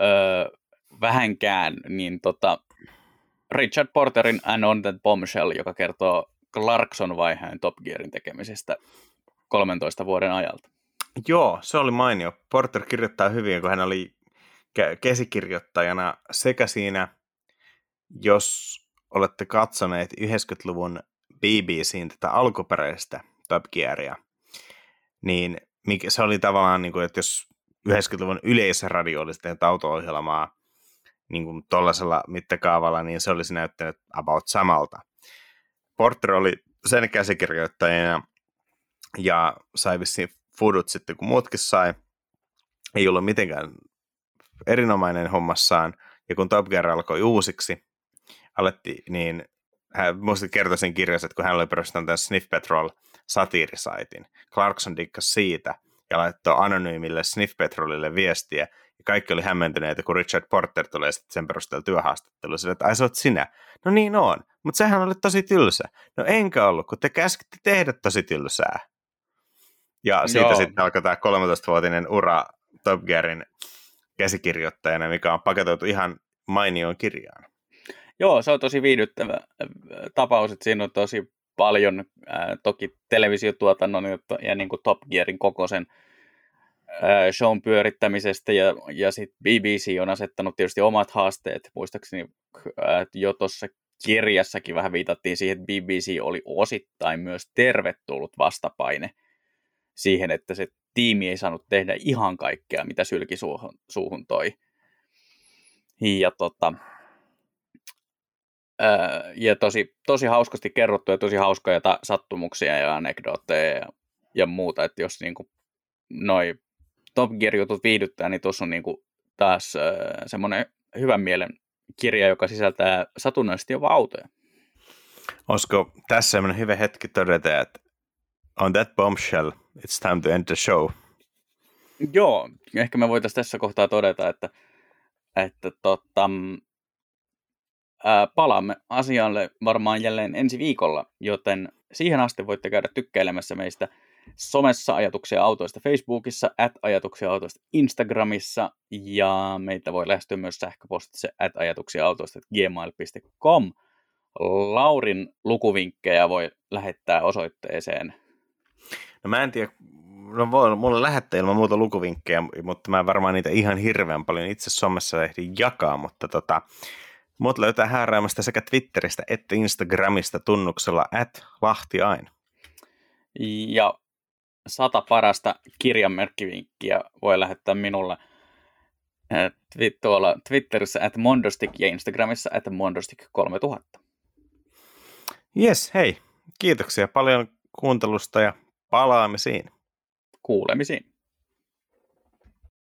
öö, vähänkään, niin tota, Richard Porterin An on That Bombshell, joka kertoo Clarkson-vaiheen Top Gearin tekemisestä 13 vuoden ajalta. Joo, se oli mainio. Porter kirjoittaa hyvin, kun hän oli käsikirjoittajana sekä siinä, jos olette katsoneet 90-luvun BBCin tätä alkuperäistä Top Gearia, niin se oli tavallaan, niin kuin, että jos 90-luvun yleisradio olisi tehnyt auto-ohjelmaa niin kuin tuollaisella mittakaavalla, niin se olisi näyttänyt about samalta. Porter oli sen käsikirjoittajana ja sai vissiin fudut sitten, kun muutkin sai. Ei ollut mitenkään erinomainen hommassaan, ja kun Top Gear alkoi uusiksi, aletti, niin hän muista kertoi sen kirjassa, että kun hän oli perustanut tämän Sniff Patrol satiirisaitin, Clarkson dikkasi siitä ja laittoi anonyymille Sniff Patrolille viestiä, ja kaikki oli hämmentyneitä, kun Richard Porter tulee sitten sen perusteella työhaastattelu, sille, että ai sä oot sinä. No niin on, mutta sehän oli tosi tylsä. No enkä ollut, kun te käskitte tehdä tosi tylsää. Ja siitä Joo. sitten alkoi tämä 13-vuotinen ura Top Gearin käsikirjoittajana, mikä on paketoitu ihan mainioon kirjaan. Joo, se on tosi viihdyttävä äh, tapaus, että siinä on tosi paljon ää, toki televisiotuotannon ja, ja niin kuin Top Gearin kokoisen ää, shown pyörittämisestä ja, ja sitten BBC on asettanut tietysti omat haasteet. Muistaakseni ää, jo tuossa kirjassakin vähän viitattiin siihen, että BBC oli osittain myös tervetullut vastapaine siihen, että se tiimi ei saanut tehdä ihan kaikkea, mitä sylki suuhun, suuhun toi. Ja tota, ää, ja tosi, tosi hauskasti kerrottu ja tosi hauskoja ta- sattumuksia ja anekdootteja ja, ja muuta, että jos niinku noi Top Gear-jutut viihdyttää, niin tuossa on niinku taas ää, semmoinen hyvän mielen kirja, joka sisältää satunnaisesti jopa autoja. Olisiko tässä semmoinen hyvä hetki todeta, että on that bombshell, it's time to end the show. Joo, ehkä me voitaisiin tässä kohtaa todeta, että, että tota, ää, palaamme asialle varmaan jälleen ensi viikolla, joten siihen asti voitte käydä tykkäilemässä meistä somessa ajatuksia autoista Facebookissa, at ajatuksia autoista Instagramissa ja meitä voi lähestyä myös sähköpostitse at ajatuksia autoista gmail.com. Laurin lukuvinkkejä voi lähettää osoitteeseen. No mä en tiedä, no voi mulle lähettää ilman muuta lukuvinkkejä, mutta mä varmaan niitä ihan hirveän paljon itse somessa ehdin jakaa, mutta tota, Mut löytää hääräämästä sekä Twitteristä että Instagramista tunnuksella at lahtiain. Ja sata parasta kirjanmerkkivinkkiä voi lähettää minulle tuolla Twitterissä at Mondostik ja Instagramissa at Mondostik 3000. Yes, hei. Kiitoksia paljon kuuntelusta ja palaamisiin. Kuulemisiin.